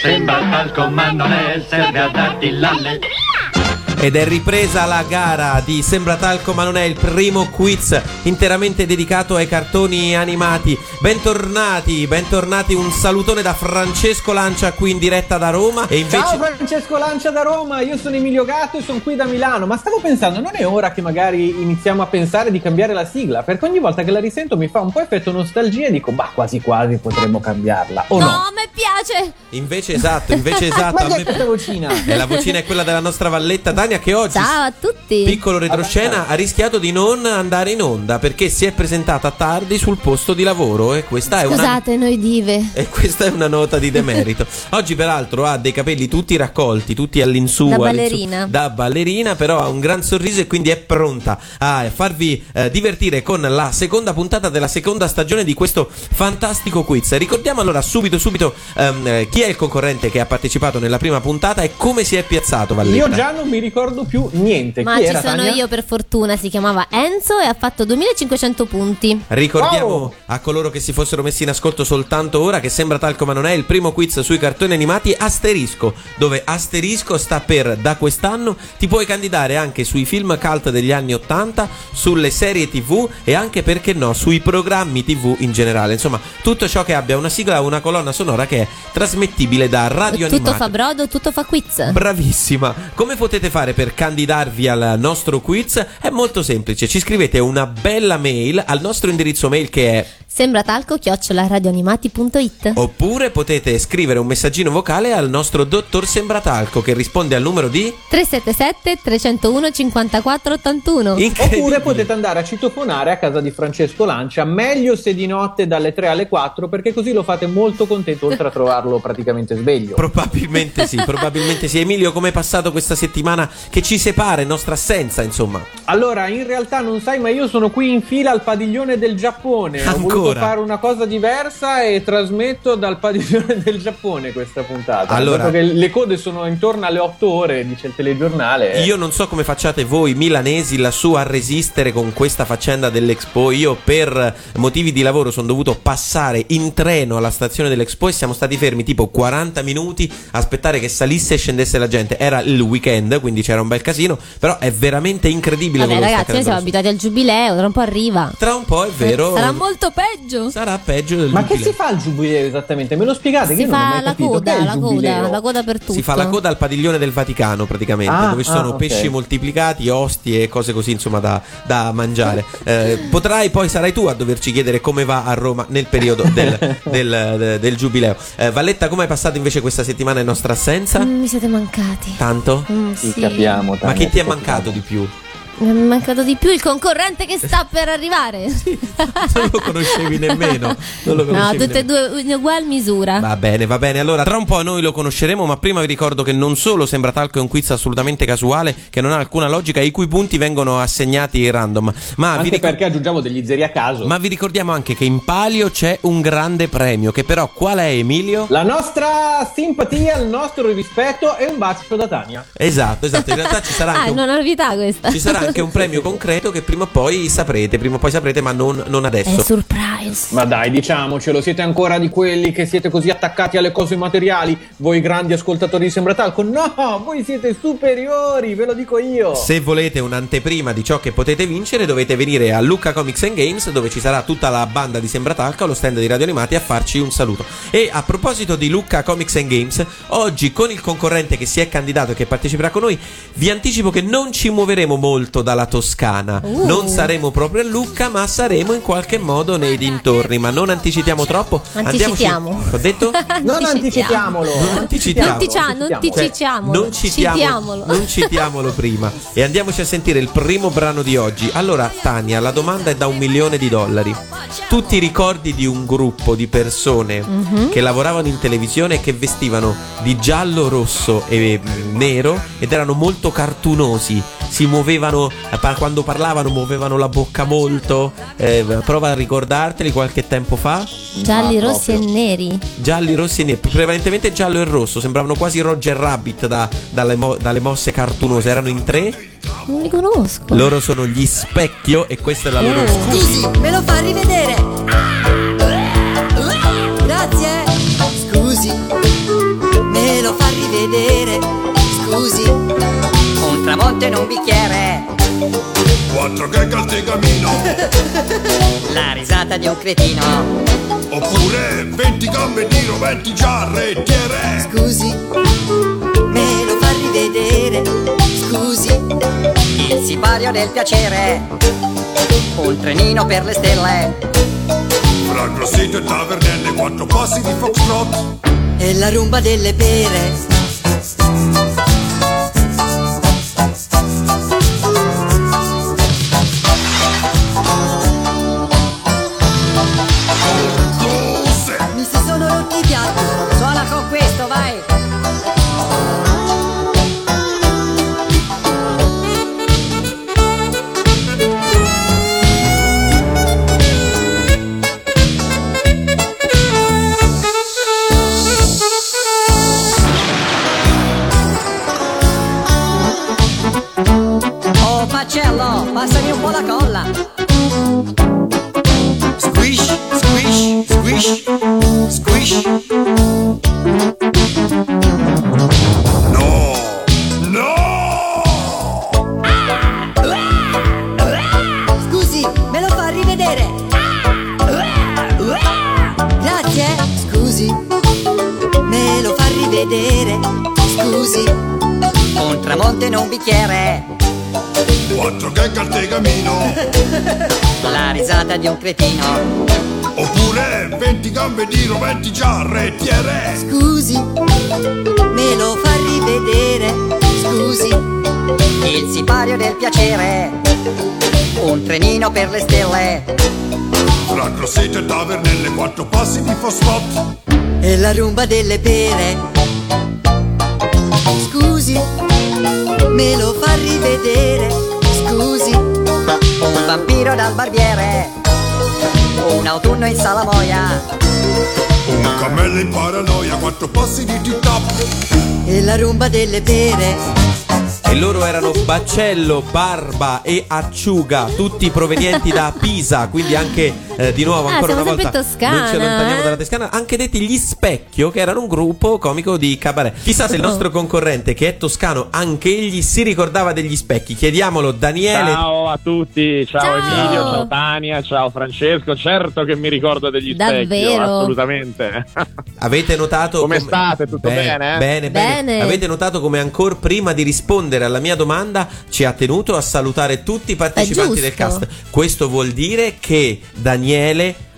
Sembra al comando nel serve a darti l'alle. Ed è ripresa la gara di Sembra Talco ma non è il primo quiz interamente dedicato ai cartoni animati. Bentornati, bentornati, un salutone da Francesco Lancia qui in diretta da Roma. E invece... Ciao Francesco Lancia da Roma, io sono Emilio Gatto e sono qui da Milano. Ma stavo pensando, non è ora che magari iniziamo a pensare di cambiare la sigla? Perché ogni volta che la risento mi fa un po' effetto nostalgia e dico, bah, quasi quasi potremmo cambiarla. O no? No, a me piace. Invece esatto, invece esatto. Ma a che è me- questa vocina? E la vocina è quella della nostra Valletta Tania che oggi Ciao a tutti. Piccolo retroscena ha rischiato di non andare in onda perché si è presentata tardi sul posto di lavoro e questa è una Scusate, noi dive. e questa è una nota di demerito. Oggi, peraltro, ha dei capelli tutti raccolti, tutti all'insù. Da all'insù- ballerina. da ballerina, però ha un gran sorriso e quindi è pronta a farvi eh, divertire con la seconda puntata della seconda stagione di questo fantastico quiz. Ricordiamo allora subito, subito ehm, eh, chi è il concorrente che ha partecipato nella prima puntata e come si è piazzato, Valletta. Io già non mi ricordo più niente. Ma Chi ci era, sono Tania? io per fortuna, si chiamava Enzo e ha fatto 2500 punti. Ricordiamo Oh! a coloro che si fossero messi in ascolto soltanto ora che sembra talco ma non è il primo quiz sui cartoni animati Asterisco, dove Asterisco sta per da quest'anno ti puoi candidare anche sui film cult degli anni 80, sulle serie TV e anche perché no sui programmi TV in generale. Insomma, tutto ciò che abbia una sigla o una colonna sonora che è trasmettibile da radio tutto animati. fa brodo, tutto fa quiz. Bravissima! Come potete fare per candidarvi al nostro quiz? È molto semplice, ci scrivete una bella mail al nostro indirizzo mail che è Sembra talco chiocciola radioanimati.it. Oppure potete scrivere un messaggino vocale al nostro dottor Sembratalco che risponde al numero di 377 301 54 81. Incredibile. Oppure potete andare a citofonare a casa di Francesco Lancia, meglio se di notte dalle 3 alle 4, perché così lo fate molto contento, oltre a trovarlo praticamente sveglio. Probabilmente sì, probabilmente sì. Emilio, com'è passato questa settimana che ci separa, in nostra assenza, insomma? Allora, in realtà non sai, ma io sono qui in fila al padiglione del Giappone. Ho voluto Ancora? fare una cosa diversa e trasmetto dal padiglione del Giappone questa puntata. Allora- le code sono intorno alle 8 ore, dice il telegiornale. Io non so come facciate voi milanesi lassù a resistere con questa faccenda dell'Expo. Io per motivi di lavoro sono dovuto passare in treno alla stazione dell'Expo e siamo stati fermi tipo 40 minuti a aspettare che salisse e scendesse la gente. Era il weekend, quindi c'era un bel casino, però è veramente incredibile Vabbè, quello ragazzi, noi siamo abituati al giubileo, tra un po' arriva. Tra un po' è vero. Sarà molto peggio. Sarà peggio del Ma che si fa al giubileo esattamente? Me lo spiegate? Che Si io non ho fa mai la coda, la coda, la coda per tutto. Si fa la coda al padiglione del Vaticano praticamente, Ah, dove ci ah, sono ok. pesci moltiplicati, ostie e cose così insomma da, da mangiare. Eh, potrai poi sarai tu a doverci chiedere come va a Roma nel periodo del, del- de- del giubileo. Eh, Valletta, come hai passato invece questa settimana in nostra assenza? Mm, mi siete mancati. Tanto? Mm, sì. Capiamo. Ma chi ti è mancato di più? Mi è mancato di più il concorrente che sta per arrivare. Non lo conoscevi nemmeno. Non lo No, conoscevi tutte e due in ugual misura. Va bene, va bene. Allora, tra un po' noi lo conosceremo, ma prima vi ricordo che non solo Sembra Talco è un quiz assolutamente casuale, che non ha alcuna logica, i cui punti vengono assegnati random. Ma Anche ricor- perché aggiungiamo degli zeri a caso. Ma vi ricordiamo anche che in palio c'è un grande premio, che però qual è Emilio? La nostra simpatia, il nostro rispetto e un bacio da Tania. Esatto, esatto, in realtà ci sarà Ah, anche è un... una novità questa. Ci sarà anche un premio concreto che prima o poi saprete, prima o poi saprete, ma non, non È adesso. surprise. Ma dai, diciamocelo, siete ancora di quelli che siete così attaccati alle cose materiali, voi grandi ascoltatori di Sembratalco? No, voi siete superiori, ve lo dico io. Se volete un'anteprima di ciò che potete vincere, dovete venire a Lucca Comics and Games, dove ci sarà tutta la banda di Sembratalca, lo stand di Radio Animati, a farci un saluto. E a proposito di Lucca Comics and Games, oggi con il concorrente che si è candidato e che parteciperà con noi, vi anticipo che non ci muoveremo molto gruppo dalla Toscana. Uh. Non saremo proprio a Lucca, ma saremo in qualche modo nei dintorni. Ma non anticipiamo troppo. Andiamoci- Anticipiamo. Ho detto? Non anticipiamolo. Non anticipiamo. Non ticia- non citiamolo. Non citiamo, Citiamolo. non citiamolo prima. E andiamoci a sentire il primo brano di oggi. Allora, Tania, la domanda è da un milione di dollari. Tu ti ricordi di un gruppo di persone Mhm. che lavoravano in televisione e che vestivano di giallo, rosso e nero ed erano molto cartunosi? Si muovevano, eh, quando parlavano muovevano la bocca molto. Eh, prova a ricordarteli qualche tempo fa. Gialli, Ah, rossi e proprio. neri. Gialli, rossi e neri, prevalentemente giallo e rosso, sembravano quasi Roger Rabbit da- dalle, mo- dalle mosse cartunose, erano in tre, Non li conosco. loro sono gli specchio e questa è la loro Eh. scusi. Scusi, me lo fa rivedere. Tramonto in un bicchiere. Quattro gag al tegamino La risata di un cretino. Oppure 20 gambe di roventi giarrettiere Scusi, me lo fa rivedere. Scusi, il sipario del piacere. Un trenino per le stelle. Fra Grosseto e Tavernelle Quattro passi di Foxtrot E la rumba delle pere. Di Foxtrot E la rumba delle pere. Scusi, me lo fa rivedere. Scusi, un vampiro dal barbiere. Un autunno in salamoia. Un cammello in paranoia Quattro passi di tip-top E la rumba delle pere. E loro erano Baccello, Barba e Acciuga, tutti provenienti da Pisa, quindi anche eh, di nuovo Ah, ancora una volta Toscana, non ci allontaniamo eh. dalla Toscana, anche detti gli Specchio, che erano un gruppo comico di cabaret. Chissà se il nostro concorrente che è toscano anche egli si ricordava degli specchi. Chiediamolo Daniele Ciao a tutti, ciao, Ciao. Emilio, ciao Tania, ciao Francesco. Certo che mi ricordo degli specchi, Davvero? assolutamente. Avete notato Come state? Tutto bene, eh? Bene, bene. Bene. Avete notato come ancora prima di rispondere alla mia domanda ci ha tenuto a salutare tutti i partecipanti del cast. Questo vuol dire che Daniele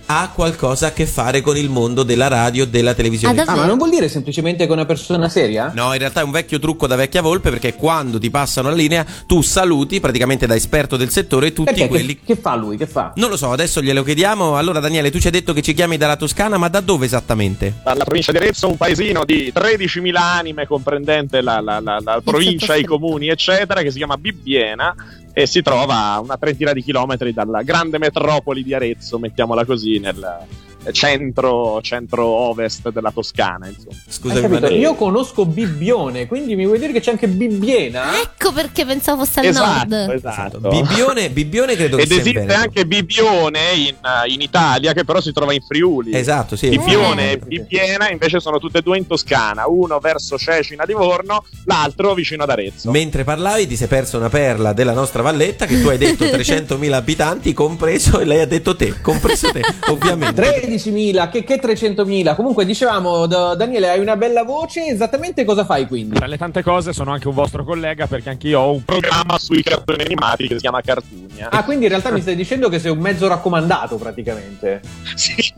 ha qualcosa a che fare con il mondo della radio e della televisione. Ah, Ah, ma non vuol dire semplicemente che è una persona seria? No, in realtà è un vecchio trucco da vecchia volpe perché quando ti passano la linea tu saluti praticamente da esperto del settore tutti Perché? quelli Che, che fa lui? Che fa? Non lo so, adesso glielo chiediamo. Allora Daniele, tu ci hai detto che ci chiami dalla Toscana, ma da dove esattamente? Dalla provincia di Arezzo, un paesino di 13.000 anime comprendente la, la- la- la provincia, i comuni, eccetera, che si chiama Bibbiena e si trova a una trentina di chilometri dalla grande metropoli di Arezzo, mettiamola così, nel centro, centro-ovest della Toscana. Insomma. Scusami, ma Io conosco Bibbione, quindi mi vuoi dire che c'è anche Bibbiena? Ecco perché pensavo fosse al Esatto, nord. esatto. Bibbione, Bibbione credo che Ed sia in esiste Veneto. anche Bibbione in, in Italia, che però si trova in Friuli. Esatto, sì. Bibbione Eh. e Bibbiena invece sono tutte e due in Toscana, uno verso Cecina di Vorno, l'altro vicino ad Arezzo. Mentre parlavi ti sei perso una perla della nostra valletta che tu hai detto 300.000 abitanti, compreso, e lei ha detto te, compreso te, ovviamente. 13.000, che, che 300.000. Comunque, dicevamo, da- Daniele, hai una bella voce. Esattamente cosa fai quindi? Tra le tante cose sono anche un vostro collega perché anch'io ho un Programma sui cartoni animati che si chiama Cartunia. Ah, quindi in realtà mi stai dicendo che sei un mezzo raccomandato praticamente. Sì,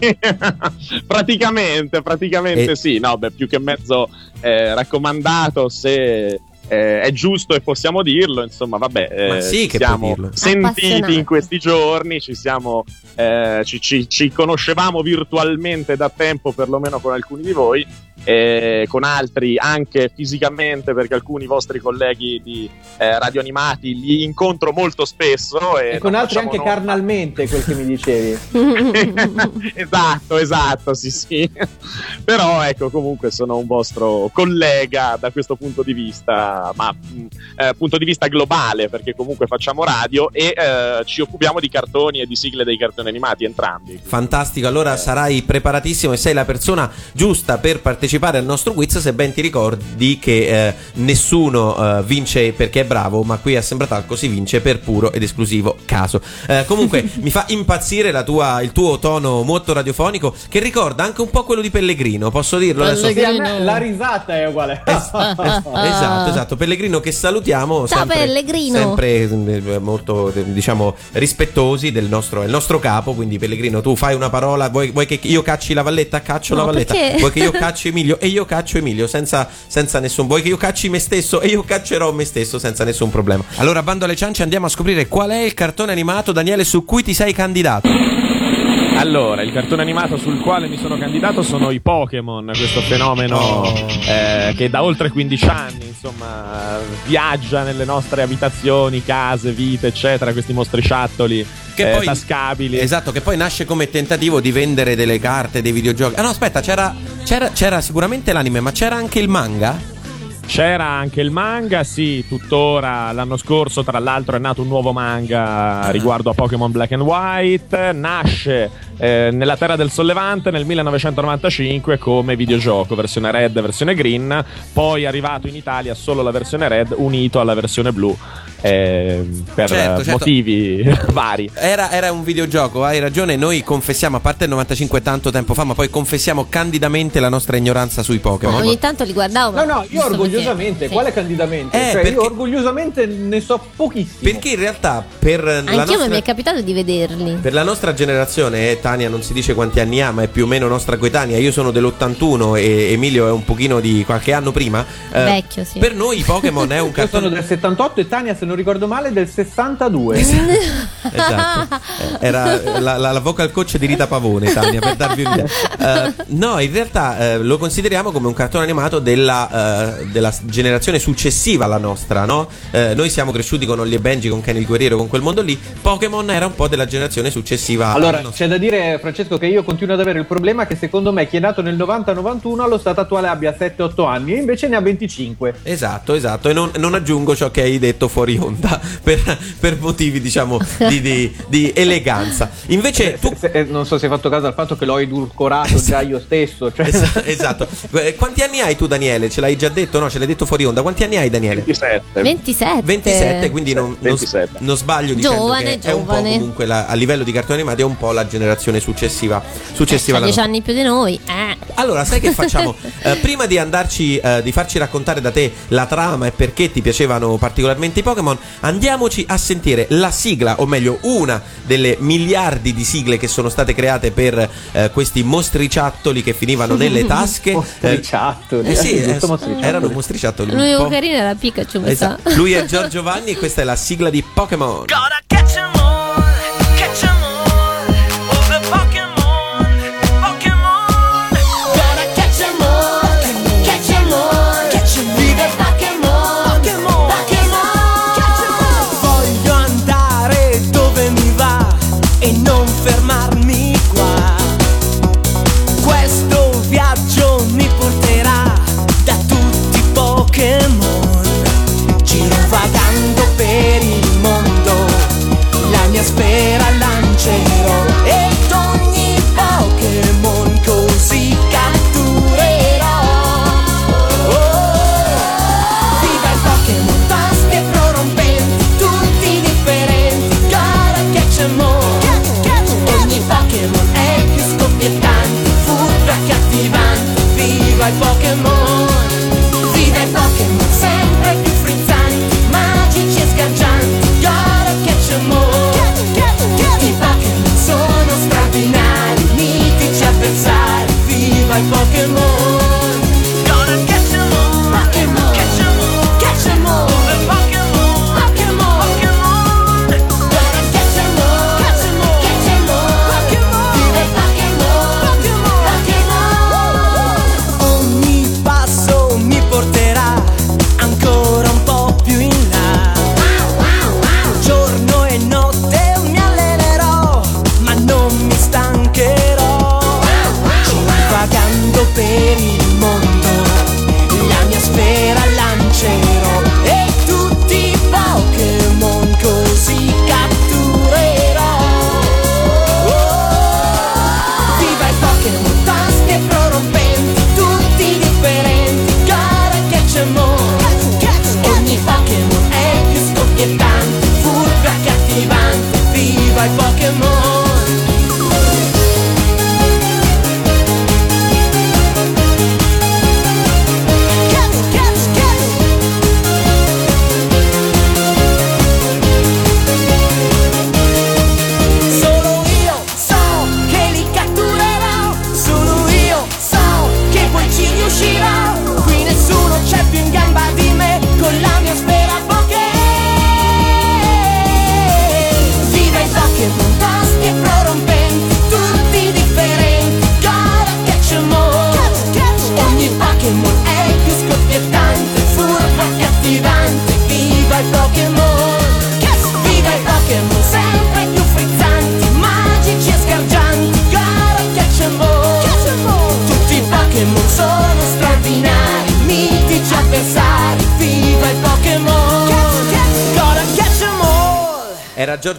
praticamente, praticamente E- sì. No, beh, più che mezzo eh, raccomandato se eh, è giusto e possiamo dirlo. Insomma, vabbè, eh, Ma sì siamo sentiti in questi giorni, ci siamo, eh, ci, ci- ci conoscevamo virtualmente da tempo, perlomeno con alcuni di voi. E con altri anche fisicamente perché alcuni vostri colleghi di eh, radio animati li incontro molto spesso e, E con non altri anche nome. carnalmente, quel che mi dicevi. esatto, esatto, sì, sì. Però ecco, comunque sono un vostro collega da questo punto di vista, ma mh, eh, punto di vista globale, perché comunque facciamo radio e eh, ci occupiamo di cartoni e di sigle dei cartoni animati entrambi. Fantastico, allora sarai preparatissimo e sei la persona giusta per partecipare al nostro quiz se ben ti ricordi che eh, nessuno eh, vince perché è bravo, ma qui a Sembratalco si vince per puro ed esclusivo caso. Eh, comunque mi fa impazzire la tua- il tuo tono molto radiofonico che ricorda anche un po' quello di Pellegrino, posso dirlo adesso? Sì, a me la risata è uguale. Esatto, esatto. Pellegrino che salutiamo. Ciao, sempre, Pellegrino. Sempre eh, molto, eh, diciamo, rispettosi del nostro, è il nostro capo. Quindi, Pellegrino, tu fai una parola. Vuoi, vuoi che io cacci la valletta? Caccio No, la valletta. perché? Vuoi che io cacci Emilio? E io caccio Emilio senza, senza nessun. Vuoi che io cacci me stesso? E io caccerò me stesso senza nessun problema. Allora, bando alle ciance, andiamo a scoprire qual è il cartone animato, Daniele, su cui ti sei candidato. Allora, il cartone animato sul quale mi sono candidato sono i Pokémon, questo fenomeno Oh. eh, che da oltre 15 anni, insomma, viaggia nelle nostre abitazioni, case, vite, eccetera, questi mostriciattoli Che eh, poi- tascabili. Esatto, che poi nasce come tentativo di vendere delle carte, dei videogiochi. Ah no, aspetta, c'era, c'era, c'era sicuramente l'anime, ma c'era anche il manga? C'era anche il manga, sì, tuttora. L'anno scorso tra l'altro è nato un nuovo manga riguardo a Pokémon Black and White, nasce eh, nella Terra del Sollevante nel 1995 come videogioco, versione red versione green, poi è arrivato in Italia solo la versione red unito alla versione blu eh, per Certo, certo. motivi vari. Era, era un videogioco, hai ragione. Noi confessiamo, a parte il 95 tanto tempo fa, ma poi confessiamo candidamente la nostra ignoranza sui Pokémon. Ogni tanto li guardavo. No, no, io orgogliosamente, perché. quale candidamente? Eh, cioè, perché- io orgogliosamente ne so pochissimo. Perché in realtà per la, Anch'io mi nostra, è capitato di vederli. per la nostra generazione, eh, Tania non si dice quanti anni ha, ma è più o meno nostra coetanea. Io sono dell'81 e Emilio è un pochino di qualche anno prima. eh, Vecchio, sì. Per noi i Pokémon è un Io sono cartone. del 78 e Tania, se non ricordo male, del 62. Esatto, Eh, era la, la- la vocal coach di Rita Pavone, Tania, per darvi un'idea. Eh, no, in realtà eh, lo consideriamo come un cartone animato della, eh, della generazione successiva alla nostra, no? Noi siamo cresciuti con Ollie e Benji, con Kenny il Guerriero, con quel mondo lì. Pokémon era un po' della generazione successiva. Allora, alla c'è da dire, Francesco, che io continuo ad avere il problema che secondo me chi è nato nel 90-91 allo stato attuale abbia 7-8 anni e invece ne ha 25. Esatto, esatto, e non, non aggiungo ciò che hai detto fuori onda per, per motivi, diciamo, di, di- di eleganza. Invece tu Se- se- eh, non so se hai fatto caso al fatto che l'ho edulcorato già io stesso. Cioè... Esa- esatto. Eh, Quanti anni hai tu, Daniele? Ce l'hai già detto? No, ce l'hai detto fuori onda. Quanti anni hai, Daniele? 27. 27. 27, quindi non, non- 27. non sbaglio dicendo Giovane, che è un po' giovane. comunque la- a livello di cartoni animati è un po' la generazione successiva. Successiva C'ha alla 10 nostra. anni più di noi. Eh. Allora, sai che facciamo? Eh, prima di andarci, eh, di farci raccontare da te la trama e perché ti piacevano particolarmente i Pokémon, andiamoci a sentire la sigla, o meglio, una delle miliardi di sigle che sono state create per eh, questi mostriciattoli che finivano nelle tasche. Mostriciattoli, Eh, sì, eh, eh, erano mostriciattoli. L'unico po'. carino era Pikachu, mi sa. Esatto. Lui è Giorgio Vanni e questa è la sigla di Pokémon.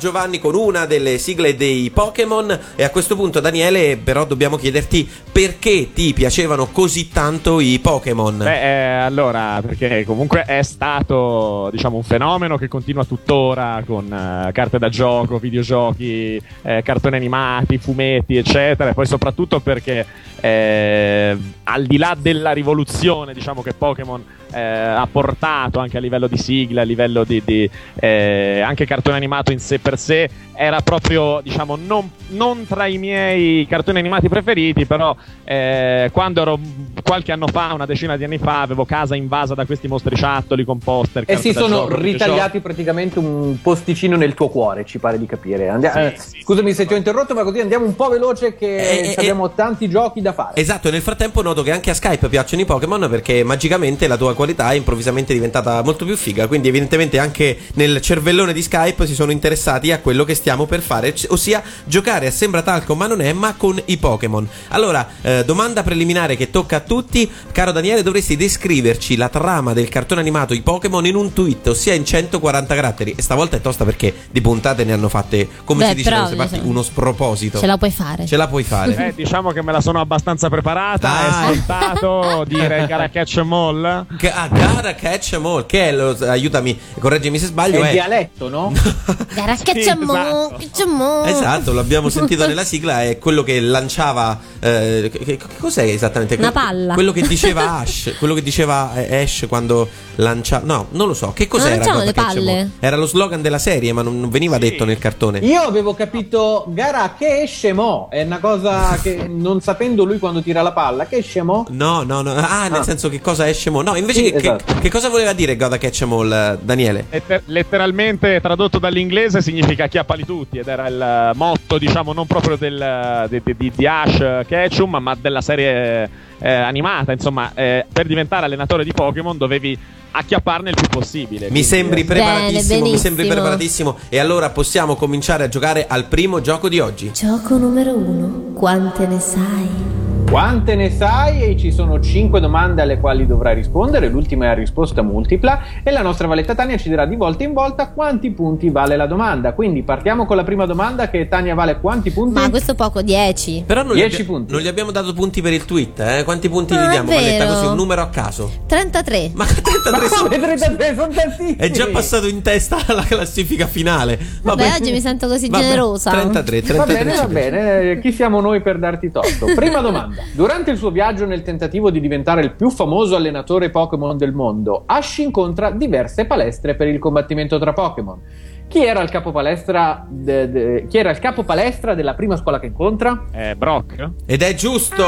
Era Giorgio Vanni con una delle sigle dei Pokémon. E a questo punto, Daniele, però dobbiamo chiederti perché ti piacevano così tanto i Pokémon. Beh, eh, allora, perché comunque è stato, diciamo, un fenomeno che continua tuttora con eh, carte da gioco, videogiochi, eh, cartoni animati, fumetti, eccetera. E poi soprattutto perché eh, al di là della rivoluzione, diciamo, che Pokémon eh, ha portato anche a livello di sigla, a livello di, di, eh, anche cartone animato in sé per sé, era proprio, diciamo, non, non tra i miei cartoni animati preferiti, però eh, quando ero qualche anno fa, una decina di anni fa, avevo casa invasa da questi mostriciattoli con poster. E si sono gioco, ritagliati praticamente un posticino nel tuo cuore, ci pare di capire. Andia- Sì, eh, sì, scusami se ti ho interrotto, ma così andiamo un po' veloce che Eh, eh, abbiamo tanti giochi da fare. Esatto, e nel frattempo noto che anche a Skype piacciono i Pokémon perché magicamente la tua qualità è improvvisamente diventata molto più figa. Quindi, evidentemente, anche nel cervellone di Skype si sono interessati a quello che stiamo per fare, ossia giocare a Sembra Talco ma non è, ma con i Pokémon. Allora, eh, domanda preliminare che tocca a tutti. Caro Daniele, dovresti descriverci la trama del cartone animato I Pokémon in un tweet, ossia in 140 caratteri. E stavolta è tosta perché di puntate ne hanno fatte, come Beh, si dice però, parti, diciamo, uno sproposito. Ce la puoi fare. Ce la puoi fare. Eh, diciamo che me la sono abbastanza preparata. Dai. È scontato dire gara catch 'em all. Che- ah, gara catch 'em all, che è lo, aiutami, correggimi se È sbaglio. il È, dialetto, no? Gara, Sì, c'è mo, esatto. Esatto, l'abbiamo sentito nella sigla. È quello che lanciava. eh, che, che- cos'è esattamente? Una palla. Quello che diceva Ash. quello che diceva eh, Ash quando lanciava. No, non lo so. Che cos'era? Gotta le Catch palle? All? Era lo slogan della serie, ma non, non veniva detto nel cartone. Io avevo capito gara che esce mo. È una cosa che non sapendo lui quando tira la palla, che esce mo. No, no, no. Ah, nel Ah. senso che cosa esce mo? No, invece Sì, che, esatto. che cosa voleva dire Gotta Catch 'em all, eh, Daniele? Letter- letteralmente tradotto dall'inglese significa acchiappali tutti ed era il eh, motto diciamo non proprio del, eh, di, di- di Ash Ketchum ma della serie eh, animata insomma eh, per diventare allenatore di Pokémon dovevi acchiapparne il più possibile Mi sembri Bene, preparatissimo, mi sembri preparatissimo. E allora possiamo cominciare a giocare al primo gioco di oggi. Gioco numero uno. Quante ne sai? Quante ne sai? E ci sono 5 domande alle quali dovrai rispondere. L'ultima è a risposta multipla. E la nostra Valetta Tania ci dirà di volta in volta quanti punti vale la domanda. Quindi partiamo con la prima domanda che Tania vale quanti punti? Ma questo poco, 10. Però non gli, 10 abbia- punti. non gli abbiamo dato punti per il tweet, eh? Quanti punti Ah, gli è diamo? Valletta, vero. così un numero a caso. 33. Ma 33 Ma sono- come 33 sono tantissimi. è già passato in testa alla classifica finale. Vabbè, oggi mi sento così Vabbè, generosa. 33, Va 33. bene, va bene. Chi siamo noi per darti torto? Prima domanda. Durante il suo viaggio nel tentativo di diventare il più famoso allenatore Pokémon del mondo, Ash incontra diverse palestre per il combattimento tra Pokémon. Chi era il capo palestra, de- de- chi era il capo palestra della prima scuola che incontra? eh, Brock Ed è giusto,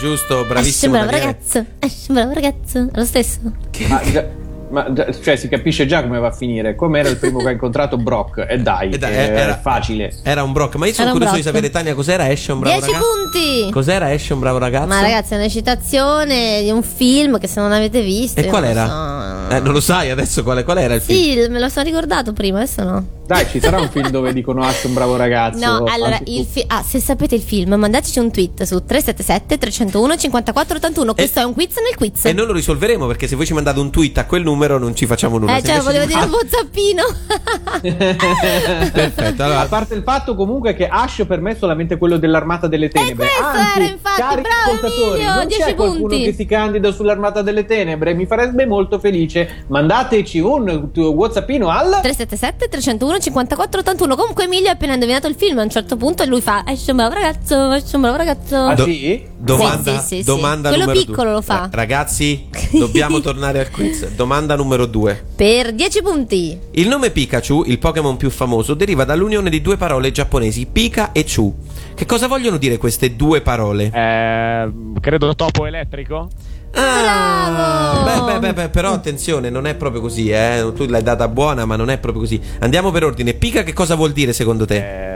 giusto, bravissimo. bravo Daniele. ragazzo. Esce bravo ragazzo. È lo stesso. Ma, già- ma cioè, si capisce già come va a finire. Come era il primo che ha incontrato Brock? E dai, E dai, era- facile. Era un Brock, ma io sono curioso di Brock. sapere, Tania, cos'era Esce un bravo 10 ragazzo? punti. Cos'era Esce un bravo ragazzo? Ma ragazzi, è una citazione di un film che se non avete visto. E qual non lo era? so. Eh, non lo sai adesso quale, qual era il film? Sì, me lo sono ricordato prima, adesso no. Dai, ci sarà un film dove dicono Ash un bravo ragazzo. No, allora, fi- ah, se sapete il film, mandateci un tweet su 377 301 5481. Questo è un quiz nel quiz. E non lo risolveremo perché se voi ci mandate un tweet a quel numero non ci facciamo nulla. eh, Se cioè, volevo dire un whatsappino. Perfetto, allora A parte il fatto comunque che Ash per me è solamente quello dell'armata delle tenebre. questo Anzi, era, infatti, cari bravo Emilio, non 10 c'è qualcuno punti. che si candida sull'armata delle tenebre, mi farebbe molto felice. Mandateci un tuo whatsappino al 377 301 5481. Comunque Emilio ha appena indovinato il film a un certo punto e lui fa esce un bravo ragazzo, esce un bravo ragazzo. Ah, Do- sì? Domanda, Sì, sì, sì, sì. domanda Quello numero piccolo due. lo fa. Eh, Ragazzi, dobbiamo tornare al quiz. Domanda numero due. Per 10 punti. Il nome Pikachu, il Pokémon più famoso, deriva dall'unione di due parole giapponesi, Pika e Chu. Che cosa vogliono dire queste due parole? Eh, credo topo elettrico Ah, Bravo! Beh, beh, beh, beh, però attenzione, non è proprio così, eh. Tu l'hai data buona, ma non è proprio così. Andiamo per ordine. Pika che cosa vuol dire secondo te?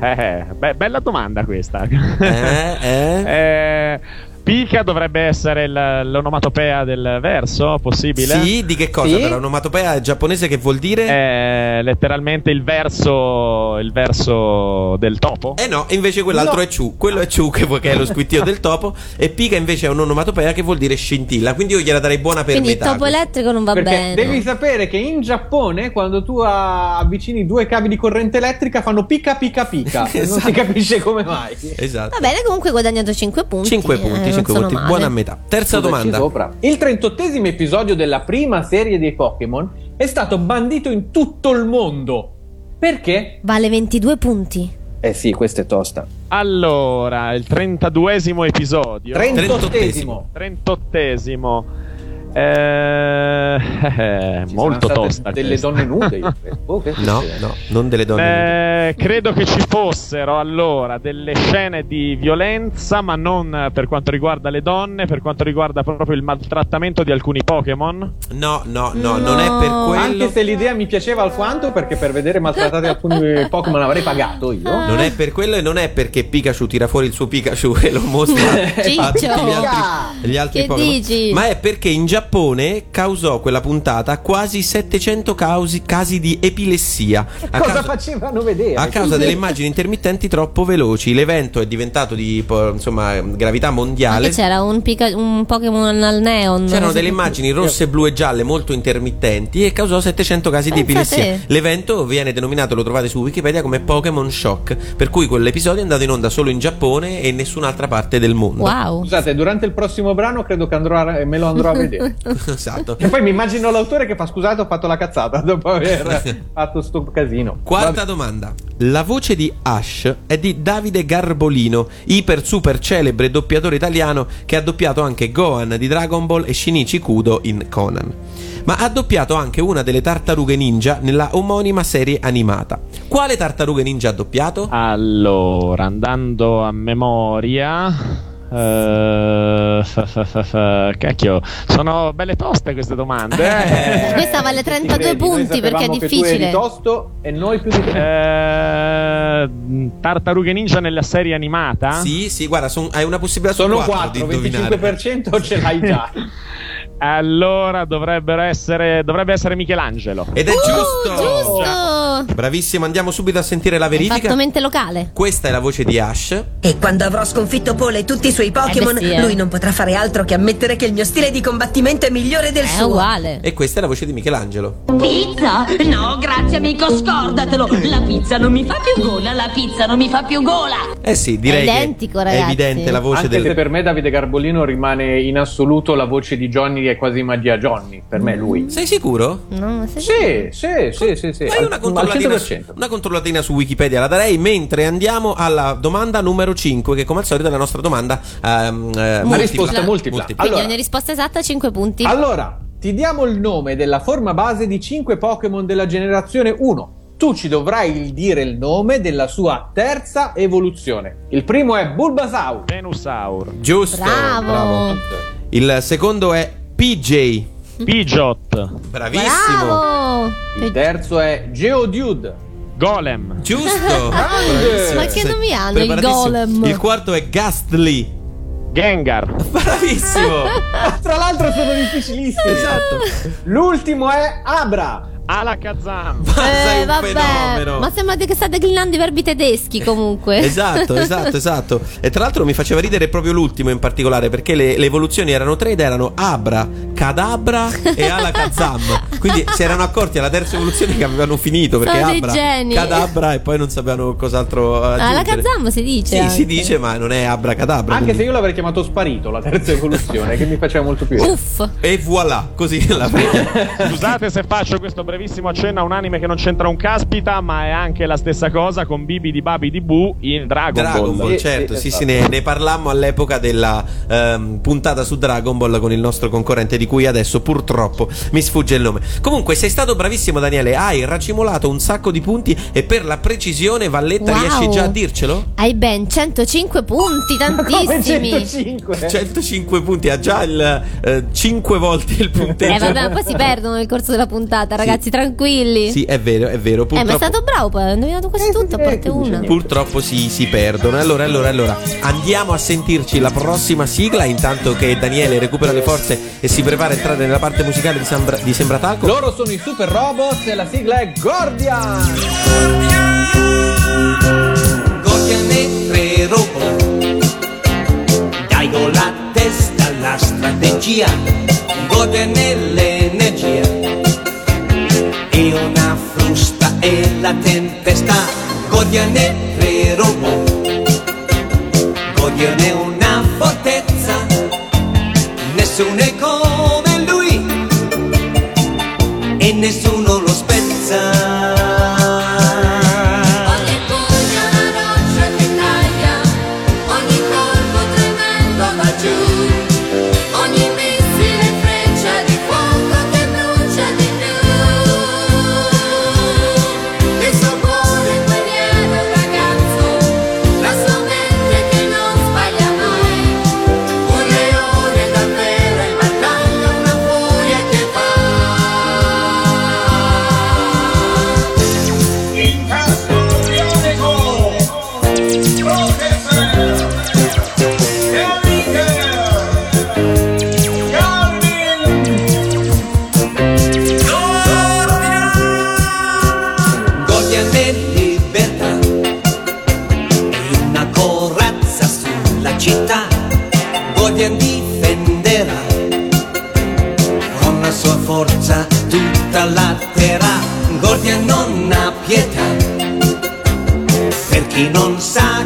Eh, eh, beh, bella domanda questa. Eh, eh? Eh, Pika dovrebbe essere il- l'onomatopea del verso, possibile? Sì, di che cosa? Sì. Per onomatopea giapponese che vuol dire? È letteralmente il verso, il verso del topo? Eh no, invece quell'altro No. è Chu. Quello è Chu che, che è lo squittio del topo. E Pika invece è un'onomatopea che vuol dire scintilla. Quindi io gliela darei buona per Quindi il metà. topo elettrico non va Perché bene. devi sapere che in Giappone, quando tu avvicini due cavi di corrente elettrica, fanno pica pica pica. Non si Esatto. capisce come mai. Esatto. Va bene, comunque hai guadagnato 5 punti. 5 eh, punti, non 5 sono punti. male. Buona a metà. Terza Scusaci domanda. sopra. Il 38esimo episodio della prima serie dei Pokémon è stato bandito in tutto il mondo. Perché? Vale 22 punti. Eh sì, questa è tosta. Allora, il 32esimo episodio. 38esimo. 38esimo. Eh, Ci molto tosta. delle questa. donne nude. Oh, No, no, non delle donne. Eh, credo che ci fossero allora delle scene di violenza, ma non per quanto riguarda le donne, per quanto riguarda proprio il maltrattamento di alcuni Pokémon. No, no, no, non è per No. quello. Anche se l'idea mi piaceva alquanto, perché per vedere maltrattati alcuni Pokémon avrei pagato io. Non è per quello e non è perché Pikachu tira fuori il suo Pikachu e lo mostra a tutti gli altri, gli altri Pokémon. Ma è perché in Giappone causò quella puntata quasi 700 causi- casi di epilessia. A Cosa causa, facevano vedere? a causa delle immagini intermittenti troppo veloci. L'evento è diventato di insomma, gravità mondiale. Anche c'era un, pica- un Pokémon al neon. C'erano delle immagini rosse, blu e gialle molto intermittenti e causò 700 casi di Pensa epilessia. L'evento viene denominato, lo trovate su Wikipedia, come Pokémon Shock, per cui quell'episodio è andato in onda solo in Giappone e in nessun'altra parte del mondo. Wow. Scusate, durante il prossimo brano credo che andrò a, me lo andrò a vedere. esatto. E poi mi immagino l'autore che fa scusate, ho fatto la cazzata dopo aver fatto sto casino. Quarta Vabbè. domanda. La voce di Ash è di Davide Garbolino, iper super celebre doppiatore italiano che ha doppiato anche Gohan di Dragon Ball e Shinichi Kudo in Conan. Ma ha doppiato anche una delle tartarughe ninja nella omonima serie animata. Quale tartarughe ninja ha doppiato? Allora, andando a memoria. Eh, fa- fa- fa- fa- cacchio, sono belle toste queste domande. eh. Questa vale 32 Credi, punti perché è sapevamo che tu eri difficile. tosto e noi più di te. Eh, tartarughe ninja nella serie animata? Sì, sì, guarda, son- hai una possibilità su Sono 4, 4, di indovinare. 25% ce l'hai già. Allora dovrebbero essere, dovrebbe essere Michelangelo. Ed è giusto! Giusto. Bravissimo, andiamo subito a sentire la verifica. fatto mente locale. Questa è la voce di Ash. E quando avrò sconfitto Paul e tutti i suoi Pokémon, Eh sì, eh. lui non potrà fare altro che ammettere che il mio stile di combattimento è migliore del È suo. uguale. E questa è la voce di Michelangelo. Pizza? No, grazie amico, scordatelo. La pizza non mi fa più gola, la pizza non mi fa più gola. Eh sì, direi È identico, che è ragazzi. evidente la voce Anche del se per me Davide Garbolino rimane in assoluto la voce di Johnny è quasi magia Johnny. Per me è lui. Sei sicuro? No, sei- Sì, sì, sì, sì, sì. Fai Al, una controllatina, 100%. una controllatina su Wikipedia la darei mentre andiamo alla domanda numero 5 che come al solito è la nostra domanda ehm, eh, Una risposta multipla. Quindi Allora, ogni risposta esatta 5 punti. allora, ti diamo il nome della forma base di 5 Pokémon della generazione 1. Tu ci dovrai dire il nome della sua terza evoluzione. Il primo è Bulbasaur. Venusaur. Giusto, Bravo. Il secondo è PJ. Pidgeot. Bravissimo. Bravo. Il terzo è Geodude. Golem. Giusto. Grande. Ma che nomi hanno i preparatissimo. golem? Il quarto è Ghastly. Gengar. Bravissimo. Tra l'altro sono difficilissimi. esatto. L'ultimo è Abra. Alakazam. Ma sei Eh, un vabbè. fenomeno. Ma sembra che sta declinando i verbi tedeschi comunque. Esatto, esatto, esatto. E tra l'altro mi faceva ridere proprio l'ultimo in particolare perché le, le evoluzioni erano tre ed erano Abra, Cadabra e Alakazam. Quindi si erano accorti alla terza evoluzione che avevano finito perché Sono Abra. Cadabra e poi non sapevano cos'altro aggiungere. Ah, la Kazam si dice. Sì, anche. si dice, ma non è Abra Cadabra. Anche se quindi- io l'avrei chiamato Sparito la terza evoluzione, che mi faceva molto più. Uff. E voilà, così la Scusate se faccio questo brevissimo accenno a un anime che non c'entra un caspita, ma è anche la stessa cosa con Bibi di Babi di Boo in Dragon, Dragon Ball, Sì, certo, sì, sì, esatto. sì, ne, ne parlammo all'epoca della ehm, puntata su Dragon Ball con il nostro concorrente di cui adesso purtroppo mi sfugge il nome. Comunque sei stato bravissimo Daniele, hai racimolato un sacco di punti e per la precisione Valletta Wow. riesci già a dircelo? Hai ben 105 punti, tantissimi. 105. 105 punti, ha già il 5 volte il punteggio. Eh vabbè, ma poi si perdono nel corso della puntata, ragazzi. Ragazzi, tranquilli. Sì, è vero, è vero. eh, ma è Purtroppo, stato bravo poi, ha indovinato quasi tutto, a parte una. purtroppo si, si perdono. Allora, allora, allora, andiamo a sentirci la prossima sigla. Intanto che Daniele recupera le forze e si prepara a entrare nella parte musicale di, Sambra, di Sembratalco. Loro sono i Super Robots e la sigla è Gordian. Gordian e tre robot Daigo la testa, la strategia Gordian e l'energia E una frusta e la tempesta Gordian e tre robot Gordian è una fortezza. Nessuno è come lui. E nessuno lo spezza tutta la terra. Gordian non ha pietà per chi non sa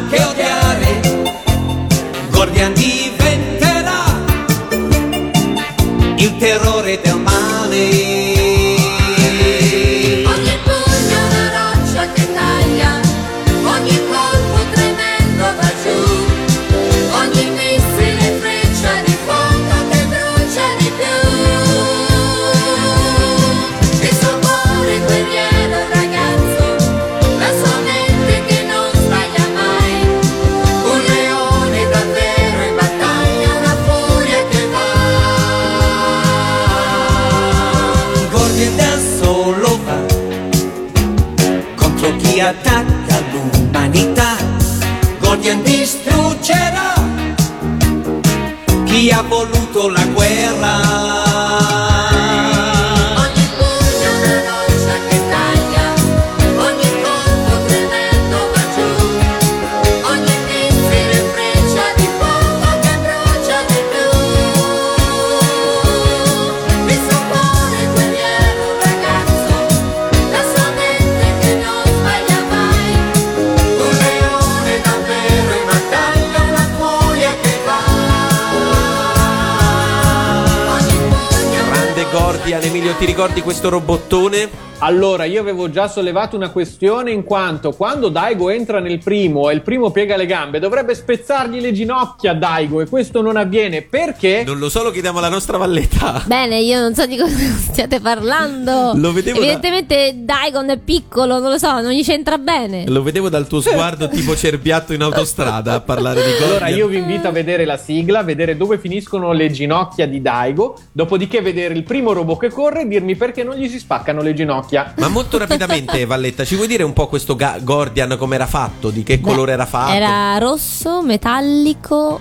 ti ricordi questo robottone? Allora, io avevo già sollevato una questione in quanto quando Daigo entra nel primo e il primo piega le gambe, dovrebbe spezzargli le ginocchia a Daigo e questo non avviene perché? Non lo so, lo chiediamo alla nostra valletta. Bene, io non so di cosa stiate parlando. Lo vedevo da- Evidentemente Daigon è piccolo, non lo so, non gli c'entra bene. Lo vedevo dal tuo sguardo tipo cerbiatto in autostrada a parlare di Gordian. Allora io vi invito a vedere la sigla, vedere dove finiscono le ginocchia di Daigo, dopodiché vedere il primo robot che corre e dirmi perché non gli si spaccano le ginocchia. Ma molto rapidamente, Valletta, ci vuoi dire un po' questo ga- Gordian come era fatto? Di che colore era fatto? Era rosso, metallico,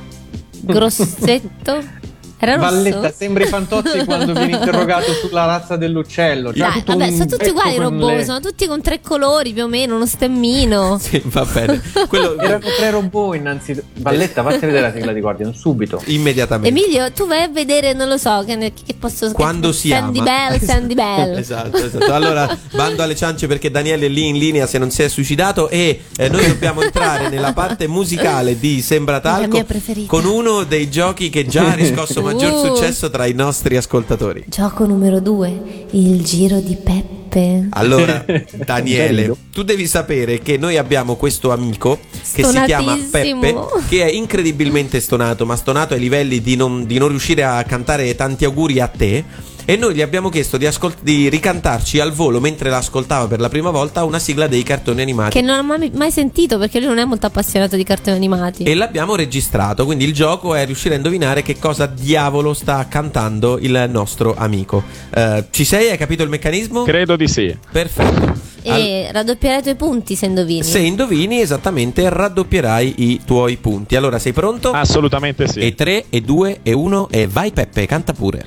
grossetto. Era rosso. Valletta, sembri Fantozzi quando viene interrogato sulla razza dell'uccello. C'ha Dai, vabbè, sono tutti uguali i robot, le- sono tutti con tre colori più o meno, uno stemmino. Sì, va bene. Quello Erano tre robot innanzitutto. Valletta, fatti vedere la sigla di Guardian subito. immediatamente. Emilio, tu vai a vedere, non lo so, che, che posso Quando che- si Sandy ama. Bell, Sandy Bell. Esatto, esatto. Allora, bando alle ciance perché Daniele è lì in linea se non si è suicidato e eh, noi dobbiamo entrare nella parte musicale di Sembra Talco con uno dei giochi che già ha riscosso maggior Uh. successo tra i nostri ascoltatori. Gioco numero due, il giro di Peppe. Allora, Daniele, tu devi sapere che noi abbiamo questo amico che si chiama. Peppe, che è incredibilmente stonato, ma stonato ai livelli di non, di non riuscire a cantare tanti auguri a te. E noi gli abbiamo chiesto di, ascol- di ricantarci al volo mentre l'ascoltava per la prima volta una sigla dei cartoni animati. Che non ho mai, mai sentito perché lui non è molto appassionato di cartoni animati. E l'abbiamo registrato, quindi il gioco è riuscire a indovinare che cosa diavolo sta cantando il nostro amico. Eh, ci sei? Hai capito il meccanismo? Credo di sì. Perfetto. E raddoppierai i tuoi punti se indovini. Se indovini esattamente raddoppierai i tuoi punti. Allora sei pronto? Assolutamente sì. E 3, e 2, e 1 e vai Peppe, canta pure.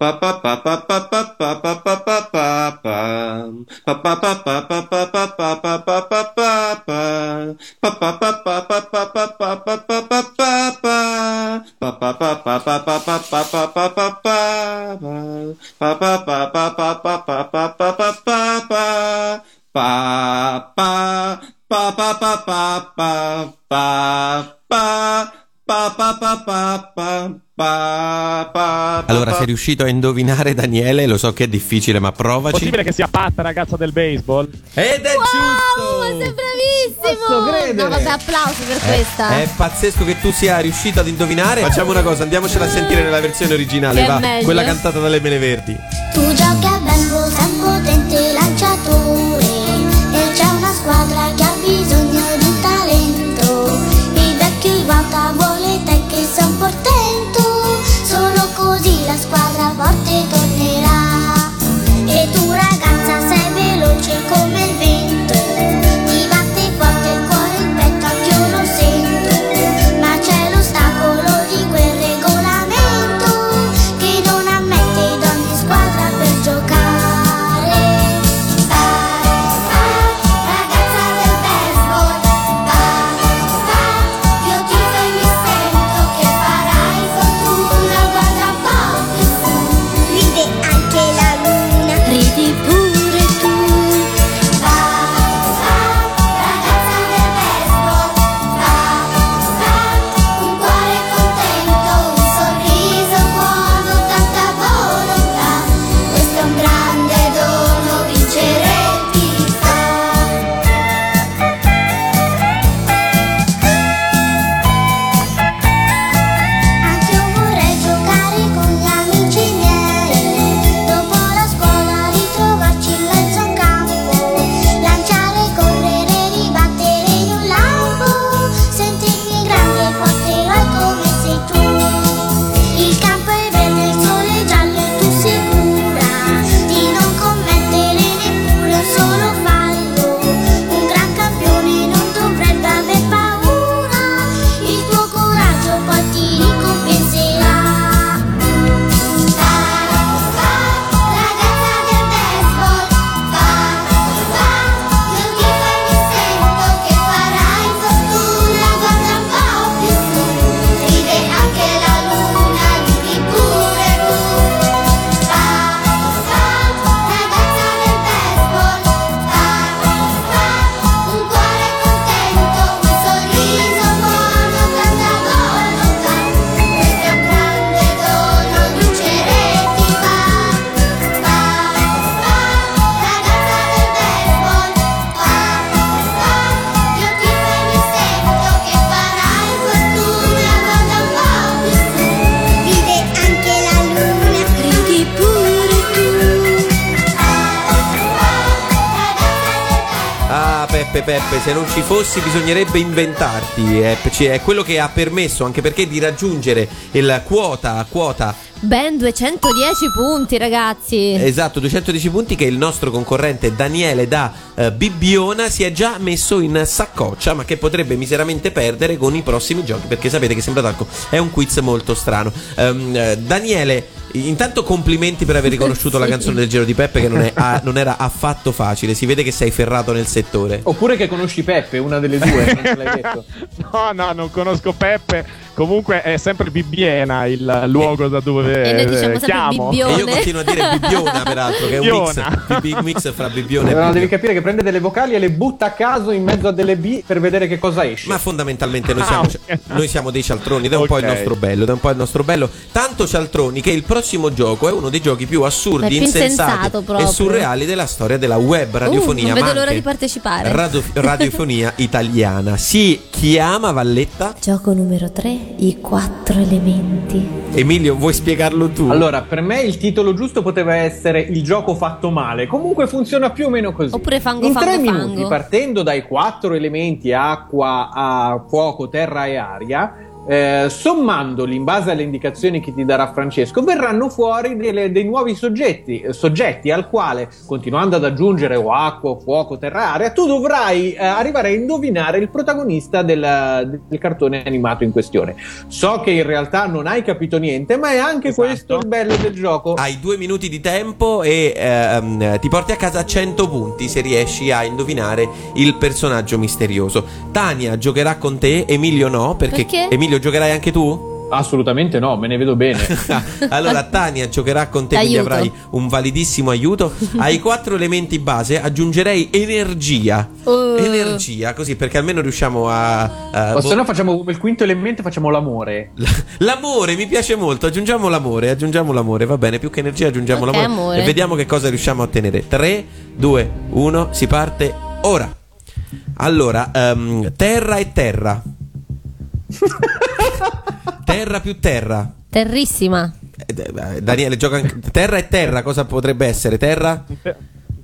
ba ba ba ba ba ba Allora sei riuscito a indovinare Daniele, lo so che è difficile ma provaci. Possibile che sia Pat, ragazza del baseball? Ed è Wow, ma sei bravissimo! No, vabbè, applausi per questa. È pazzesco che tu sia riuscito ad indovinare. Facciamo una cosa, andiamocela a sentire nella versione originale, Che è va, quella cantata dalle Mele Verdi. Tu giochi a baseball, sei potente lanciatore se non ci fossi bisognerebbe inventarti. È, ci- è quello che ha permesso, anche perché, di raggiungere il quota, quota Ben 210 punti, ragazzi. Esatto, 210 punti che il nostro concorrente Daniele da eh, Bibbiona si è già messo in saccoccia, ma che potrebbe miseramente perdere con i prossimi giochi, perché sapete che Sembra Talco è un quiz molto strano. Ehm, eh, Daniele, intanto complimenti per aver riconosciuto la Sì. canzone del Giro di Peppe che non, è- ah, non era affatto facile, si vede che sei ferrato nel settore. Oppure che conosci Peppe, una delle due, non te l'hai detto. No, no, non conosco Peppe. Comunque è sempre Bibbiena il luogo da dove E noi diciamo sempre chiamo. E io continuo a dire Bibbiona, peraltro, che è un mix, Bibbiona. mix fra Bibbione e No, devi capire che prende delle vocali e le butta a caso in mezzo a delle B per vedere che cosa esce. Ma fondamentalmente noi Ah, siamo, ok. noi siamo dei cialtroni, ed è un po' il nostro bello, ed è un po' il nostro bello. Tanto cialtroni che il prossimo gioco è uno dei giochi più assurdi, più insensati e surreali della storia della web Uh, radiofonia. non vedo l'ora di partecipare. radio- radiofonia italiana. Si chiama Valletta? Gioco numero 3, i quattro elementi. Emilio, vuoi spiegarlo tu? Allora, per me il titolo giusto poteva essere Il gioco fatto male. Comunque funziona più o meno così. Oppure fango, In fango, tre fango. minuti, partendo dai quattro elementi acqua, a fuoco, terra e aria, eh, sommandoli in base alle indicazioni che ti darà Francesco, verranno fuori delle- dei nuovi soggetti, eh, soggetti al quale, continuando ad aggiungere o acqua, o fuoco, terra aria, tu dovrai eh, arrivare a indovinare il protagonista del, del cartone animato in questione. So che in realtà non hai capito niente, ma è anche Esatto. questo il bello del gioco. Hai due minuti di tempo e ehm, ti porti a casa 100 punti se riesci a indovinare il personaggio misterioso. Tania giocherà con te, Emilio no, perché, Perché? Emilio giocherai anche tu? Assolutamente no, me ne vedo bene. allora Tania giocherà con te, quindi avrai un validissimo aiuto. Ai quattro elementi base aggiungerei energia. Uh. Energia, così perché almeno riusciamo a... a- o se boh- no facciamo come il quinto elemento, facciamo l'amore. L'amore mi piace molto, aggiungiamo l'amore, aggiungiamo l'amore, va bene, più che energia aggiungiamo Ok, l'amore amore. e vediamo che cosa riusciamo a ottenere. 3, 2, 1, si parte ora. Allora, ehm, terra e terra. terra più terra. Terrissima. Eh, eh, Daniele gioca anche... Terra e terra, cosa potrebbe essere? Terra?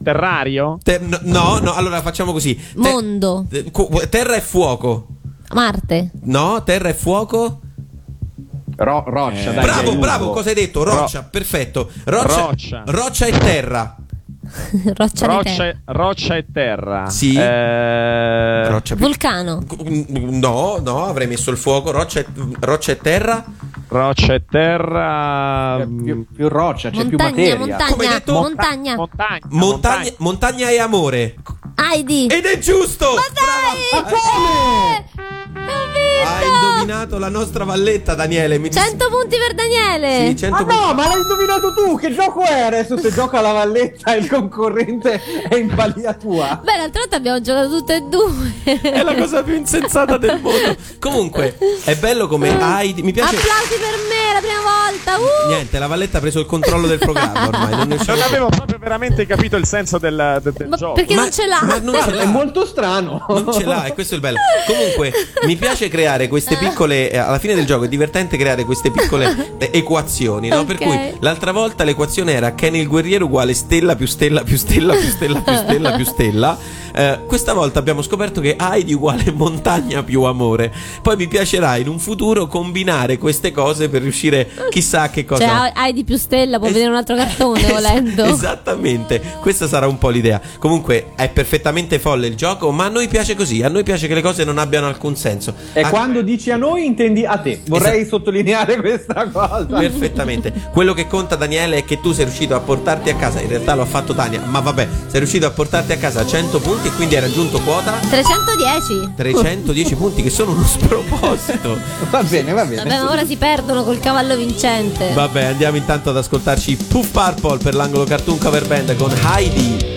Terrario? Ter- no, no, allora facciamo così. Te- Mondo. eh, terra e fuoco. Marte. No, terra e fuoco. Ro- roccia, dai. bravo, bravo, cosa hai detto? Roccia, perfetto. Roccia, Roccia. roccia e terra. Roccia Roccia, terra. e- roccia e terra. Sì. Eh, Roccia più- Vulcano. No, no, avrei messo il fuoco. Roccia e, roccia e terra. roccia e terra. C'è più, più roccia, c'è più Montagna, materia. Come hai montagna, detto? montagna. Montagna. Montagna, montagna e amore. Heidi. Ed è giusto! Ma dai! Brava! Eh, vinto! Indovinato la nostra valletta, Daniele. Mi dis- 100 punti per Daniele. Sì, 100 Ma no, ma l'hai indovinato tu! Che gioco è? Adesso se gioca la valletta e il concorrente è in balia tua. Beh, l'altra volta abbiamo giocato tutte e due. È la cosa più insensata del mondo. Comunque, è bello come Heidi. Mi piace. Applausi per me, la prima volta. Uh! Niente, la Valletta ha preso il controllo del programma ormai. Non, ne Non avevo proprio veramente capito il senso del, del- del Ma gioco. perché Ma- non ce l'ha? ma non ce l'ha. È molto strano. Non ce l'ha, e questo è il bello. Comunque, mi piace creare queste piccole. Eh, alla fine del gioco è divertente creare queste piccole eh, equazioni, no? Per Ok. cui l'altra volta l'equazione era Ken il guerriero uguale stella più stella più stella più stella più stella più stella. Eh, questa volta abbiamo scoperto che Heidi uguale montagna più amore. Poi mi piacerà in un futuro combinare queste cose per riuscire chissà a che cosa. Cioè, hai di più stella, può Es- vedere un altro cartone Es- volendo. Esattamente, questa sarà un po' l'idea. Comunque è perfettamente folle il gioco, ma a noi piace così, a noi piace che le cose non abbiano alcun senso. E Ah, quando dici a noi intendi a te. Vorrei sottolineare questa cosa. Perfettamente. Quello che conta, Daniele, è che tu sei riuscito a portarti a casa. In realtà lo ha fatto Tania, ma vabbè, sei riuscito a portarti a casa 100 punti e quindi hai raggiunto quota 310. 310 punti, che sono uno sproposito. Va bene, va bene. Vabbè, ma ora si perdono col cavallo vincente. Vabbè, andiamo intanto ad ascoltarci Puff Purple per l'angolo cartoon cover band con Heidi.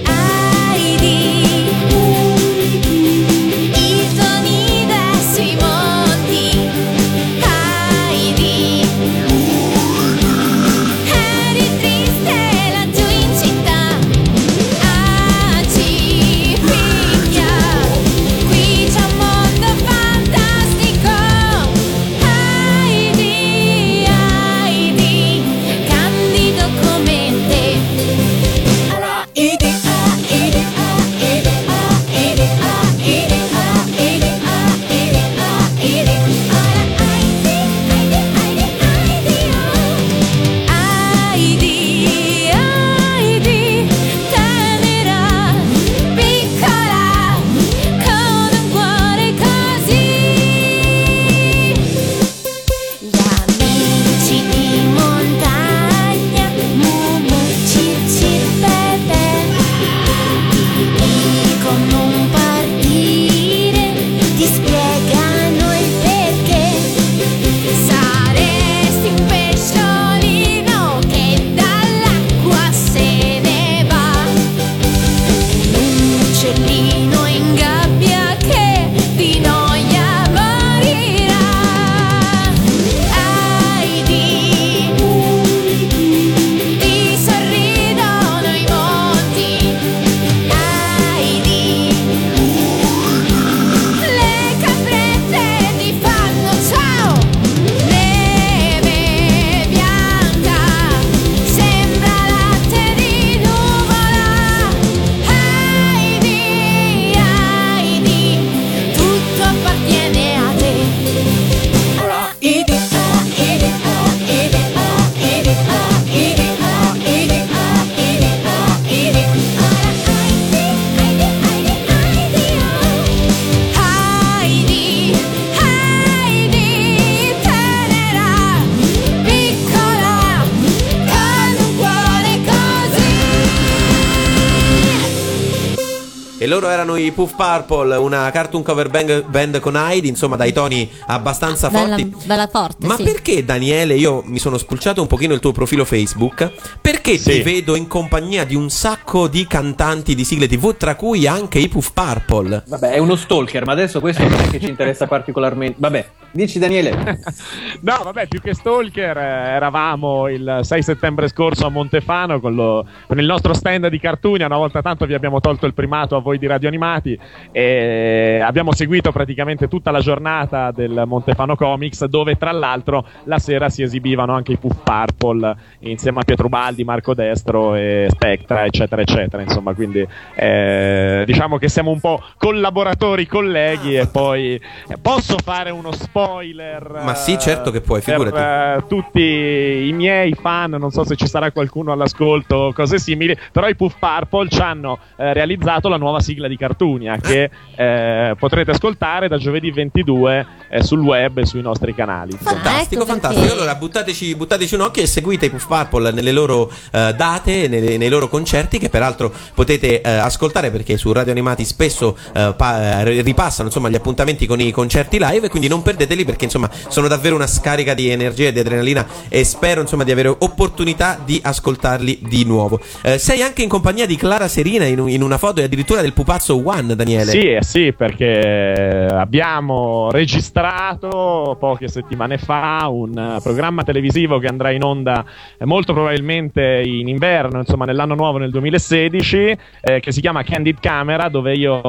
I Puff Purple, una cartoon cover band, band con Heidi, insomma dai toni abbastanza Bella, forti. bella forte, Ma sì. perché Daniele, io mi sono spulciato un pochino il tuo profilo Facebook, perché ti vedo in compagnia di un sacco di cantanti di sigle TV, tra cui anche i Puff Purple? Vabbè, è uno stalker, ma adesso questo non è che ci interessa particolarmente. Vabbè, dici Daniele. No, vabbè, più che Stalker, eh, eravamo il 6 settembre scorso a Montefano con, lo- con il nostro stand di Cartunia. Una volta tanto vi abbiamo tolto il primato a voi di Radio Animati e abbiamo seguito praticamente tutta la giornata del Montefano Comics, dove tra l'altro la sera si esibivano anche i Puff Purple insieme a Pietro Baldi, Marco Destro e Spectra, eccetera, eccetera. Insomma, quindi eh, diciamo che siamo un po' collaboratori, colleghi, e poi eh, posso fare uno spoiler. Ma sì, certo che puoi, per, figurati. eh, tutti i miei fan, non so se ci sarà qualcuno all'ascolto o cose simili, però i Puff Purple ci hanno eh, realizzato la nuova sigla di Cartunia che eh, potrete ascoltare da giovedì 22 eh, sul web e sui nostri canali. Fantastico, ecco fantastico. Allora buttateci, buttateci un occhio e seguite i Puff Purple nelle loro eh, date, nelle- nei loro concerti, che peraltro potete eh, ascoltare perché su Radio Animati spesso eh, pa- eh, ripassano insomma, gli appuntamenti con i concerti live. E quindi non perdeteli perché insomma sono davvero una scarica di energia e di adrenalina. E spero insomma di avere opportunità di ascoltarli di nuovo. Eh, sei anche in compagnia di Clara Serina in, in una foto e addirittura del pupazzo One, Daniele. Sì, eh sì, perché abbiamo registrato poche settimane fa un programma televisivo che andrà in onda eh, molto probabilmente in inverno, insomma nell'anno nuovo nel 2016, eh, che si chiama Candid Camera, dove io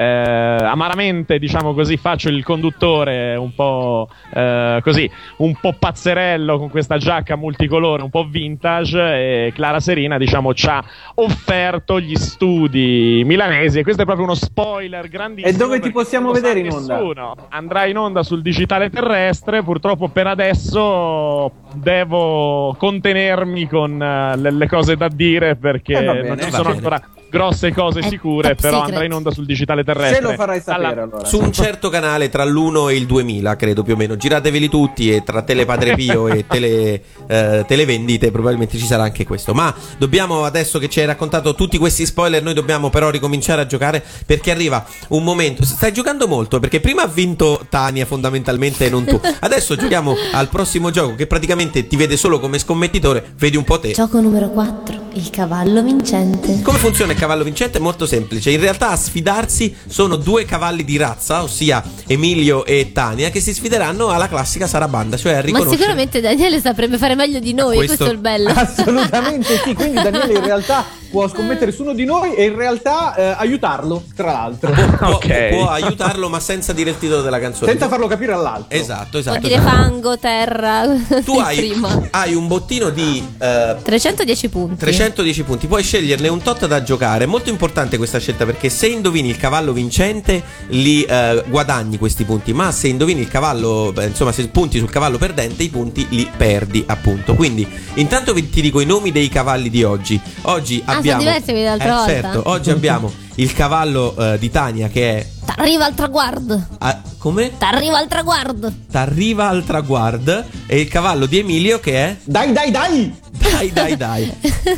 eh, amaramente, diciamo così, faccio il conduttore un po' eh, così, un po' pazzerello con questa giacca multicolore, un po' vintage e Clara Serina, diciamo, ci ha offerto gli studi milanesi e questo è proprio uno spoiler grandissimo. E dove ti possiamo vedere in onda? nessuno. Andrà in onda sul digitale terrestre, purtroppo per adesso devo contenermi con eh, le, le cose da dire perché Eh, non ci sono bene. ancora grosse cose sicure, top però secret. andrà in onda sul digitale terrestre. Se lo farai sapere Alla- allora. Su un certo canale tra l'1 e il 2000, credo più o meno. Girateveli tutti e tra Telepadre Pio e tele, eh, televendite probabilmente ci sarà anche questo. Ma dobbiamo, adesso che ci hai raccontato tutti questi spoiler, noi dobbiamo però ricominciare a giocare perché arriva un momento. Stai giocando molto perché prima ha vinto Tania fondamentalmente e non tu. Adesso giochiamo al prossimo gioco che praticamente ti vede solo come scommettitore. Vedi un po' te. Gioco numero 4, il cavallo vincente. Come funziona il cavallo vincente? È molto semplice. In realtà a sfidarsi sono due cavalli di razza, ossia Emilio e Tania, che si sfideranno alla classica sarabanda, cioè a Ma riconoscere. sicuramente Daniele saprebbe fare meglio di noi, questo- questo, è il bello. Assolutamente sì, quindi Daniele in realtà può scommettere su uno di noi e in realtà eh, aiutarlo, tra l'altro. Può, può aiutarlo, ma senza dire il titolo della canzone. Senza farlo capire all'altro. Esatto, Può esatto. dire esatto. fango, terra. Tu hai, hai un bottino di eh, 310 punti. 310 punti, puoi sceglierne un tot da giocare. È molto importante questa scelta perché se indovini il cavallo vincente li eh, guadagni questi punti, ma se indovini il cavallo, insomma, se punti sul cavallo perdente, i punti li perdi, appunto. Quindi, intanto vi- ti dico i nomi dei cavalli di oggi. Oggi Ah, sono abbiamo diversi quelli dell'altra Eh, volta? Certo, oggi abbiamo il cavallo eh, di Tania che è T'arriva al traguardo. ah, come? T'arriva al traguardo. T'arriva al traguardo e il cavallo di Emilio che è Dai, dai, dai! Dai, dai, dai.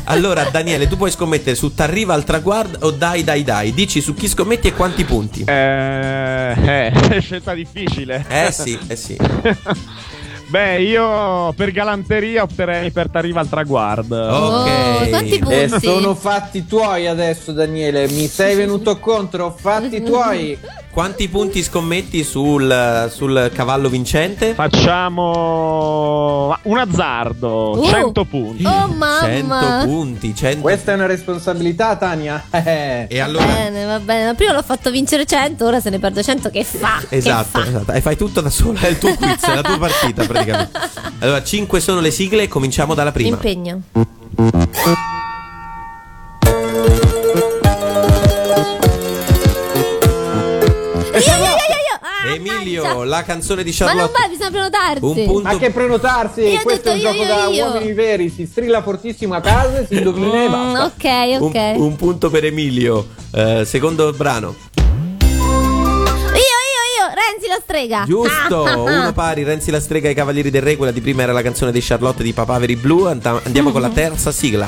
Allora, Daniele, tu puoi scommettere su T'arriva al traguardo o Dai, dai, dai. Dici su chi scommetti e quanti punti. Eh, eh, è scelta difficile. Eh sì, eh sì. Beh, io per galanteria opterei per T'arriva al traguardo. Oh, quanti punti? E sono fatti tuoi adesso, Daniele. Mi sei venuto contro, fatti tuoi. Quanti punti scommetti sul, sul cavallo vincente? Facciamo un azzardo, Uh. 100 punti. Oh mamma. 100 punti, 100 Questa è una responsabilità, Tania. Eh. E allora Bene, va bene. Ma prima l'ho fatto vincere 100, ora se ne perdo 100. Che fa? Esatto, Che fa? esatto. E fai tutto da sola, è il tuo quiz, è la tua partita praticamente. Allora, 5 sono le sigle e cominciamo dalla prima. Impegno. Emilio, mannaggia. la canzone di Ma non Charlotte. vai, bisogna prenotarsi. Un punto. Ma che prenotarsi? Io Questo è un io, gioco io, da io. uomini veri. Si strilla fortissimo a casa, si indovina e Mm, basta. ok, ok. Un, un punto per Emilio. Eh, secondo brano. Io, io, io. Renzi la strega. Giusto, Ah, ah, ah. uno pari, Renzi la strega e i Cavalieri del Re, quella di prima era la canzone di Charlotte di Papaveri Blu, And- andiamo con la terza sigla.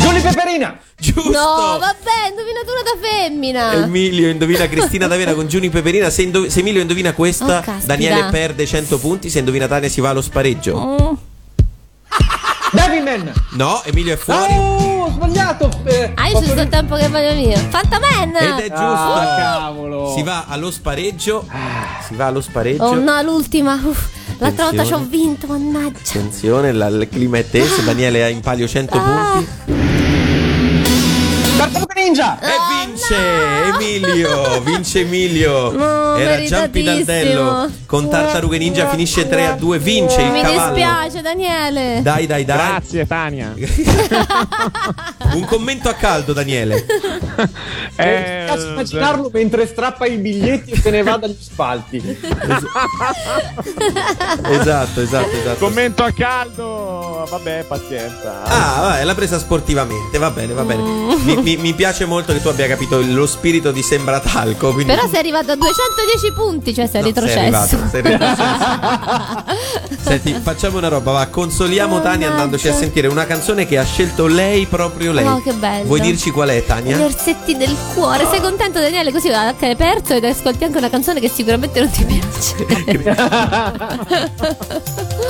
Giulia Peperina! Giusto! No, vabbè, indovinatura da femmina. Emilio indovina Cristina D'Avena con Giuni Peperina. Se, indo- se Emilio indovina questa, Oh. Daniele perde 100 punti. Se indovina Tania, si va allo spareggio. Mm. Devilman! No, Emilio è fuori. Oh, ho sbagliato! Eh, Ah, io ci sto il tempo che voglio io. Fantaman! Ed è giusto. Ah, cavolo! Si va allo spareggio. Si va allo spareggio. Oh no, l'ultima. Uff, l'altra volta ci ho vinto, mannaggia. Attenzione, la- il clima è teso. Daniele ha in palio 100 Ah. punti. Ninja! E vince Emilio, vince Emilio. No, Era Giampi. Daldello con Tartarughe Ninja finisce 3 a 2, vince il Mi cavallo. dispiace, Daniele. Dai, dai, dai. Grazie, Tania. Un commento a caldo, Daniele. Eh, piace immaginarlo mentre strappa i biglietti e se ne va dagli spalti. Esatto, esatto, esatto. Commento a caldo. Vabbè, pazienza. Ah, vabbè, l'ha presa sportivamente, va bene, va bene. Mi, mi- mi piace molto che tu abbia capito lo spirito di Sembra Talco. Quindi... Però sei arrivato a 210 punti, cioè sei No, sei retrocesso. arrivato, sei retrocesso. Senti, facciamo una roba, va, consoliamo Tania andandoci a sentire una canzone che ha scelto lei, proprio lei. Oh, che bello. Vuoi dirci qual è, Gli Tania? orsetti del cuore. Sei contento, Daniele? Così anche hai perso ed ascolti anche una canzone che sicuramente non ti piace.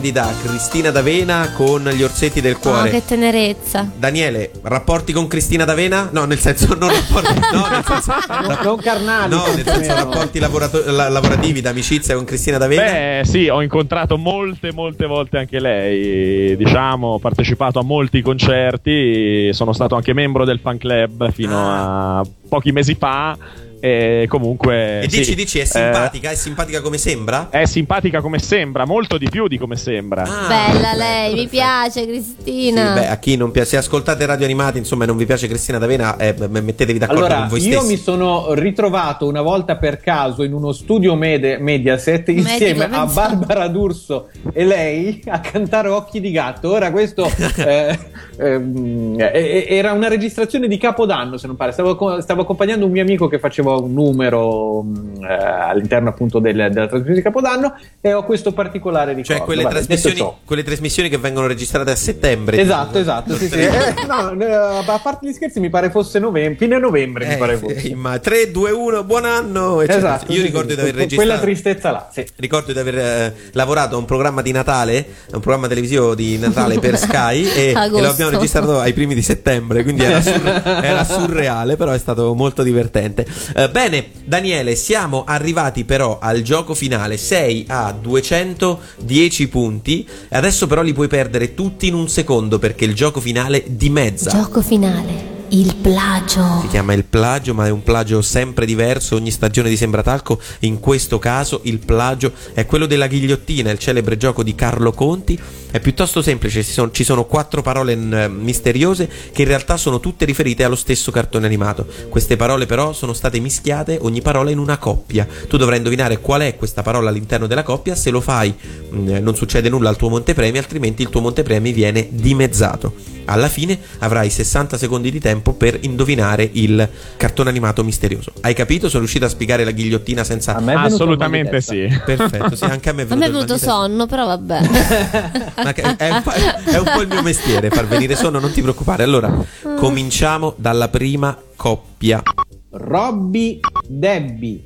splendida Cristina D'Avena con gli orsetti del Oh, cuore. che tenerezza. Daniele, rapporti con Cristina D'Avena? No, nel senso, non rapporti. No, nel senso, non carnali. no, nel senso rapporti lavorato- la- lavorativi d'amicizia con Cristina D'Avena. Beh, sì, ho incontrato molte, molte volte anche lei. Diciamo, ho partecipato a molti concerti. Sono stato anche membro del fan club fino a pochi mesi fa. E comunque. E dici, sì, dici, è eh, simpatica? È simpatica come sembra? è simpatica come sembra, molto di più di come sembra. Ah, Bella lei, mi piace Sì, Cristina. beh, a chi non piace, se ascoltate radio animati, insomma, e non vi piace Cristina D'Avena, eh, mettetevi d'accordo Allora, con voi io stessi. mi sono ritrovato una volta per caso in uno studio mede- Mediaset insieme a pensavo. Barbara D'Urso e lei a cantare Occhi di gatto. Ora questo eh, ehm, eh, eh, era una registrazione di Capodanno, se non pare. Stavo, stavo accompagnando un mio amico che faceva un numero mh, eh, all'interno appunto del- della trasmissione di Capodanno e ho questo particolare ricordo. Cioè, quelle Vabbè, trasmissioni, quelle trasmissioni che vengono registrate a settembre. Esatto, esatto, sì, sì. Eh, no, eh, a parte gli scherzi, mi pare fosse novembre, fine novembre, mi pare fosse. 3, 2, 1, buon anno. eccetera. Esatto, Io sì, ricordo sì, di aver registrato. quella tristezza là, sì. Ricordo di aver eh, lavorato a un programma di Natale, a un programma televisivo di Natale per Sky e, e lo abbiamo registrato ai primi di settembre, quindi era, sur- era surreale, però è stato molto divertente. Eh, bene, Daniele, siamo arrivati però al gioco finale, 6 a 210 punti, adesso però li puoi perdere tutti in un secondo perché il gioco finale dimezza. Gioco finale. Il plagio. Si chiama il plagio, ma è un plagio sempre diverso. Ogni stagione di Sembratalco, in questo caso, il plagio è quello della ghigliottina, il celebre gioco di Carlo Conti. È piuttosto semplice, ci sono, ci sono quattro parole misteriose che in realtà sono tutte riferite allo stesso cartone animato. Queste parole, però, sono state mischiate, ogni parola in una coppia. Tu dovrai indovinare qual è questa parola all'interno della coppia. Se lo fai, mm, non succede nulla al tuo montepremi, altrimenti il tuo montepremi viene dimezzato. Alla fine avrai 60 secondi di tempo per indovinare il cartone animato misterioso. Hai capito? Sono riuscito a spiegare la ghigliottina senza. A me Assolutamente sì. Perfetto, sì, anche a me è A venuto. me è venuto sonno, però vabbè. È, un po', è un po' il mio mestiere far venire sonno, non ti preoccupare. Allora, cominciamo dalla prima coppia. Robby Debbie.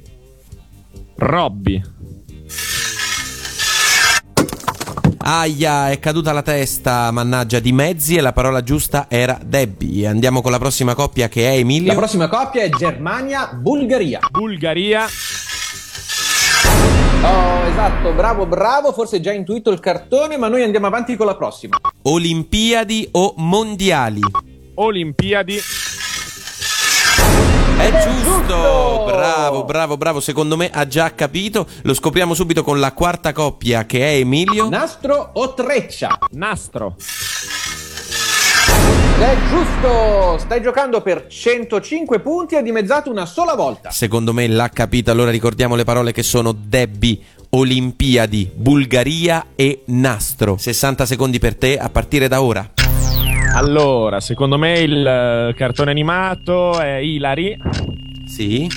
Robby. Aia, è caduta la testa, mannaggia, di mezzi e la parola giusta era Debbie. Andiamo con la prossima coppia che è Emilio. La prossima coppia è Germania-Bulgaria. Bulgaria. Oh, esatto, bravo, bravo. Forse già intuito il cartone, ma noi andiamo avanti con la prossima. Olimpiadi o mondiali? Olimpiadi. È giusto! Bravo, bravo, bravo. Secondo me ha già capito. Lo scopriamo subito con la quarta coppia che è Emilio. Nastro o treccia? Nastro. È giusto! Stai giocando per 105 punti e dimezzato una sola volta. Secondo me l'ha capito. Allora ricordiamo le parole che sono Debbie, Olimpiadi, Bulgaria e Nastro. 60 secondi per te a partire da ora. Allora, secondo me il eh, cartone animato è Hilary. Sì.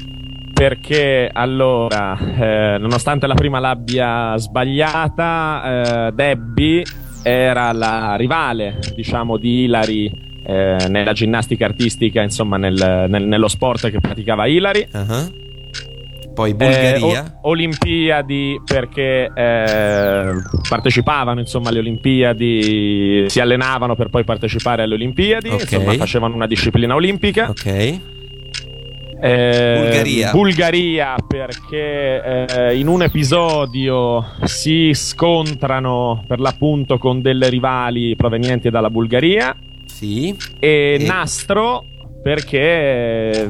Perché allora, eh, nonostante la prima l'abbia sbagliata, eh, Debbie era la rivale, diciamo, di Hilary eh, nella ginnastica artistica, insomma, nel- nel- nello sport che praticava Hilary. Uh-huh. Poi Eh, Bulgaria. o- Olimpiadi perché eh, partecipavano insomma alle Olimpiadi, si allenavano per poi partecipare alle Olimpiadi, Ok. insomma facevano una disciplina olimpica. Ok. Eh, Bulgaria. Bulgaria perché eh, in un episodio si scontrano per l'appunto con delle rivali provenienti dalla Bulgaria. Sì. E, E- Nastro perché eh,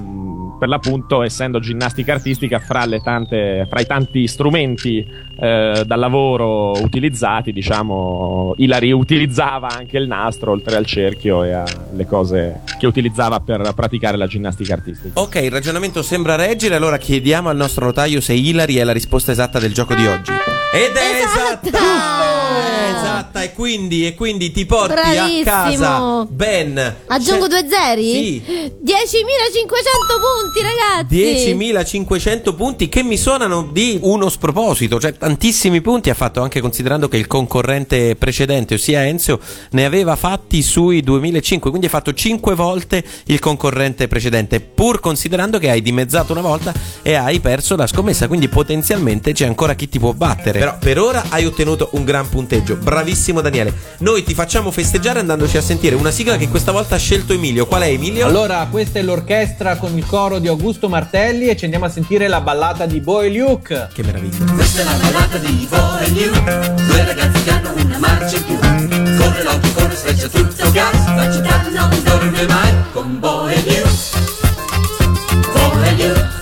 per l'appunto essendo ginnastica artistica fra, le tante, fra i tanti strumenti eh, da lavoro utilizzati diciamo Hilary utilizzava anche il nastro oltre al cerchio e alle cose che utilizzava per praticare la ginnastica artistica Ok, il ragionamento sembra reggere, allora chiediamo al nostro notaio se Hilary è la risposta esatta del gioco di oggi. Ed è esatta! È esatta, e quindi, e quindi ti porti Bravissimo. a casa ben Aggiungo due zeri? Sì. 10.500 punti, ragazzi. 10.500 punti che mi suonano di uno sproposito, cioè tantissimi punti ha fatto anche considerando che il concorrente precedente, ossia Enzio, ne aveva fatti sui 2005, quindi hai fatto 5 volte il concorrente precedente, pur considerando che hai dimezzato una volta e hai perso la scommessa, quindi potenzialmente c'è ancora chi ti può battere. Però per ora hai ottenuto un gran punteggio, bravissimo Daniele. Noi ti facciamo festeggiare andandoci a sentire una sigla che questa volta ha scelto Emilio. Qual è Emilio? Allora, questa è l'orchestra con il coro di Augusto Martelli e ci andiamo a sentire la ballata di Boy Luke. Che meraviglia. La ballata di New. Due ragazzi che hanno una marcia in più. Corre l'occhio, corre, streccia tutto gas. Facci tanto, non dorme mai con Boy New. Boy New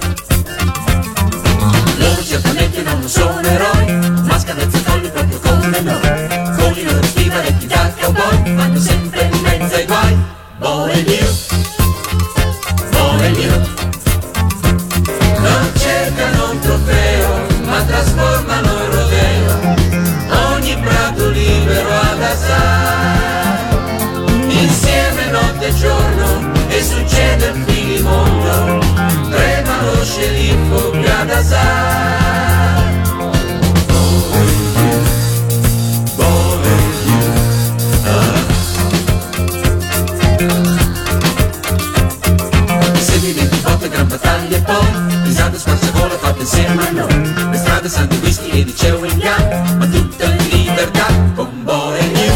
ma no Le strade sanno di whisky e di chewing gum Ma tutto in libertà con Bohe New.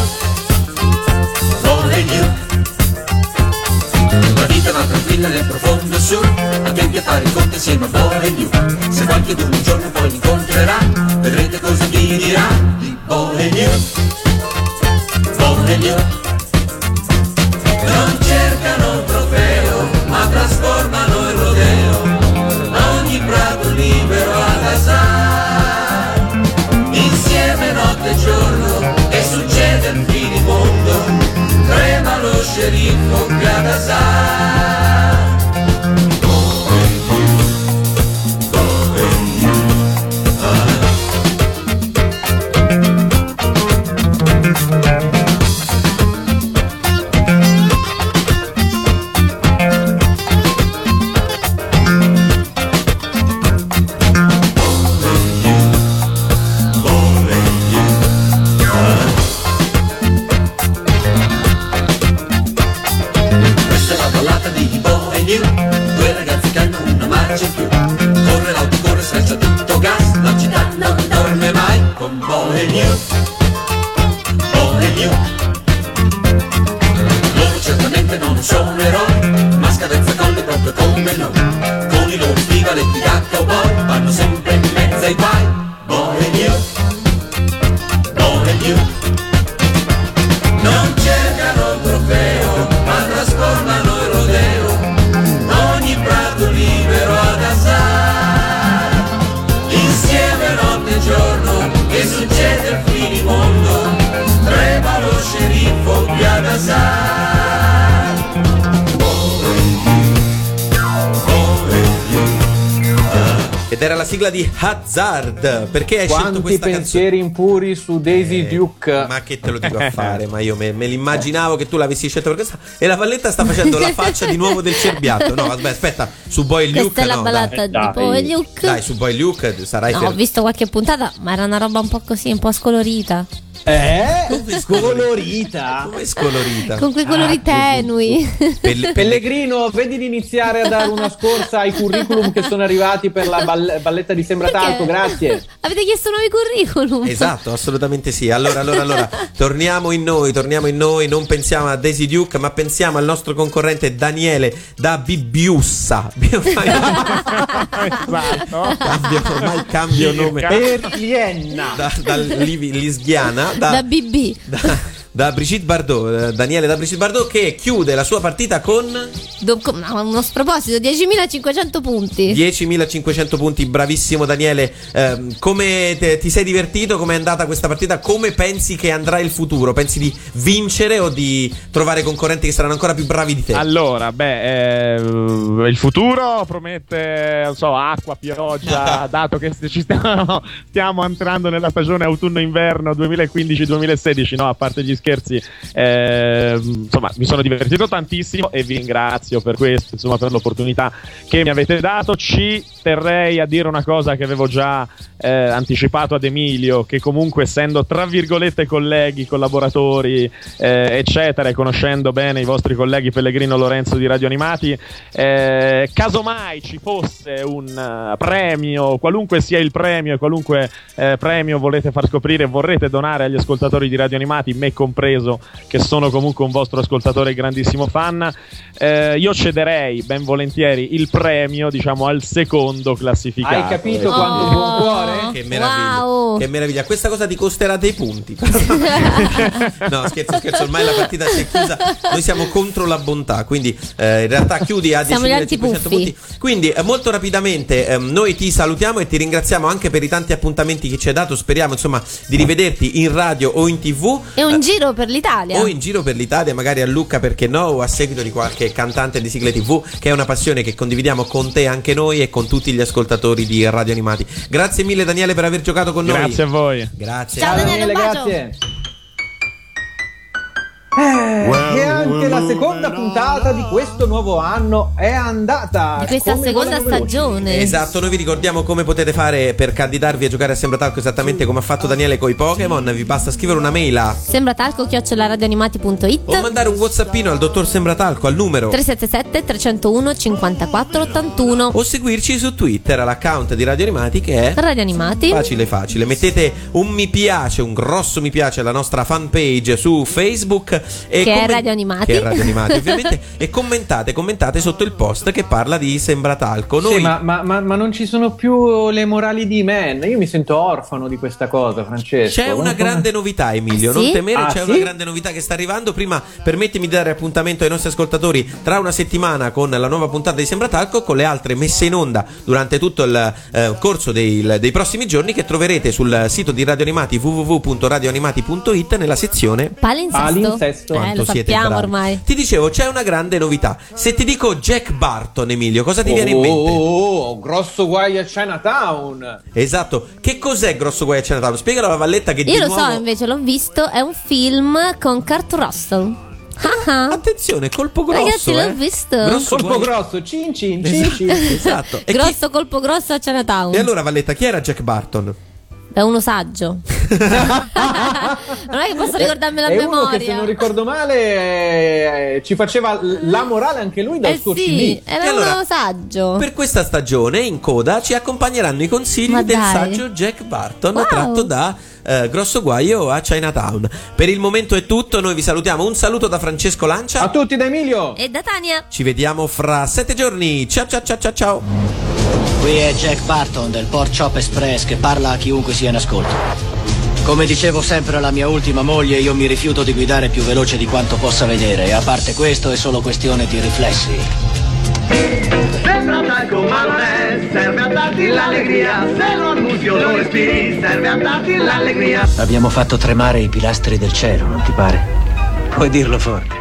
La vita va tranquilla nel profondo sud A tempi a fare i conti insieme a Bohe New. Se qualcuno un giorno poi mi incontrerà Trema lo sceriffo Hazard. Perché hai scelto Quanti questa canzone? pensieri impuri su Daisy Duke. Ma che te lo dico a fare? Ma io me, me l'immaginavo che tu l'avessi scelto per questa. E la Valletta sta facendo la faccia di nuovo del cerbiato. No, aspetta, aspetta. Su Boy Luke. Questa è la no, ballata dai. di Bo e Luke. Dai, su Boy Luke sarai No, fer- ho visto qualche puntata, ma era una roba un po' così, un po' scolorita. Eh? Scolorita? Come scolorita? Con quei Ah, colori tenui. Pelle- Pellegrino, vedi di iniziare a dare una scorsa ai curriculum che sono arrivati per la ball- balletta di Sembra Perché? Talco, grazie. Avete chiesto nuovi curriculum? Esatto, assolutamente sì. Allora, allora, allora, torniamo in noi, torniamo in noi, non pensiamo a Daisy Duke, ma pensiamo al nostro concorrente Daniele da Bibbiussa. esatto. Cambio, ormai cambio nome. Perlienna. Da, da Livi- Lisghiana, da, Da BB. da, da Brigitte Bardot, eh, Daniele da Brigitte Bardot che chiude la sua partita con Do- uno sproposito, 10.500 punti. 10.500 punti, bravissimo Daniele. Ehm, come te- ti sei divertito? Come è andata questa partita? Come pensi che andrà il futuro? Pensi di vincere o di trovare concorrenti che saranno ancora più bravi di te? Allora, beh, eh, il futuro promette, non so, acqua, pioggia, dato che ci stiamo, stiamo entrando nella stagione autunno-inverno 2015-2016, no? A parte gli scherzi, eh, insomma, mi sono divertito tantissimo e vi ringrazio per questo, insomma, per l'opportunità che mi avete dato. Ci terrei a dire una cosa che avevo già eh, anticipato ad Emilio, che comunque essendo tra virgolette colleghi, collaboratori, eh, eccetera, e conoscendo bene i vostri colleghi Pellegrino Lorenzo di Radio Animati, eh, casomai ci fosse un eh, premio, qualunque sia il premio e qualunque eh, premio volete far scoprire vorrete donare agli ascoltatori di Radio Animati, me compreso, che sono comunque un vostro ascoltatore e grandissimo fan, eh, io cederei ben volentieri il premio, diciamo, al secondo classificato. Hai capito Oh. quanto buon cuore? Che meraviglia. Wow. Che meraviglia. Questa cosa ti costerà dei punti. no, scherzo, scherzo. Ormai la partita si è chiusa. Noi siamo contro la bontà. Quindi, eh, in realtà, chiudi a Siamo gli 10.500 antipuffi. punti. Quindi, eh, molto rapidamente, ehm, noi ti salutiamo e ti ringraziamo anche per i tanti appuntamenti che ci hai dato. Speriamo, insomma, di rivederti in radio o in tv. E un giro per l'Italia. O in giro per l'Italia, magari a Lucca perché no, o a seguito di qualche cantante di sigle TV, che è una passione che condividiamo con te anche noi e con tutti gli ascoltatori di Radio Animati. Grazie mille Daniele per aver giocato con noi. Grazie a voi. Grazie. Ciao, Daniele, un bacio. grazie. Eh, e anche la seconda puntata di questo nuovo anno è andata. Di questa Come seconda stagione. Esatto, noi vi ricordiamo come potete fare per candidarvi a giocare a Sembra Talco esattamente come ha fatto Daniele coi Pokémon. Vi basta scrivere una mail a Sembra talco chioccioladioanimati.it o mandare un whatsappino al dottor Sembratalco al numero 377 301 54 81 o seguirci su Twitter all'account di Radio Animati che è Radio Animati Facile facile, mettete un mi piace, un grosso mi piace alla nostra fanpage su Facebook e Che è Radio Animati. Che è Radio Animati ovviamente e commentate, commentate sotto il post che parla di Sembratalco. Noi Sì, ma, ma- ma- ma non ci sono più le morali di Man. Io mi sento orfano di questa cosa, Francesco. C'è una grande novità, Emilio. Ah, Non sì? temere, Ah, c'è sì? una grande novità che sta arrivando. Prima, permettimi di dare appuntamento ai nostri ascoltatori tra una settimana con la nuova puntata di Sembratalco, con le altre messe in onda durante tutto il eh, corso dei, dei prossimi giorni che troverete sul sito di Radio Animati www.radioanimati.it nella sezione Palinsesto. Palinsesto. Eh, Quanto lo siete sappiamo bravi. ormai. Ti dicevo, c'è una grande novità. Se ti dico Jack Barton, Emilio, cosa ti Oh, viene in mente? oh, oh, grosso guai a Chinatown. Esatto. Che cos'è Grosso Guai a Chinatown? Spiegalo alla Valletta che di Io lo nuovo... so, invece l'ho visto, è un film con Kurt Russell. Ah, ah. Attenzione, colpo grosso. Ragazzi, l'ho eh. visto. Grosso Colpo guai- grosso, cin cin, cin Esatto. cin. esatto. E, chi- Grosso colpo grosso a Chinatown. e allora, Valletta, chi era Jack Barton? È uno saggio. non è che posso ricordarmelo a È uno memoria. che se non ricordo male eh, ci faceva l- la morale anche lui dal eh suo sì, CD. era E allora, uno saggio. Per questa stagione in coda ci accompagneranno i consigli Ma del dai. saggio Jack Barton Wow. tratto da eh, Grosso Guaio a Chinatown. Per il momento è tutto, noi vi salutiamo. Un saluto da Francesco Lancia. A tutti da Emilio. E da Tania. Ci vediamo fra sette giorni. Ciao ciao ciao ciao ciao. Qui è Jack Barton del Port Chop Express che parla a chiunque sia in ascolto. Come dicevo sempre alla mia ultima moglie, io mi rifiuto di guidare più veloce di quanto possa vedere e a parte questo è solo questione di riflessi. Sembra talco ma non è, serve a darti l'allegria, se lo annusi o lo respiri, serve a darti l'allegria. Abbiamo fatto tremare i pilastri del cielo, non ti pare? Puoi dirlo forte.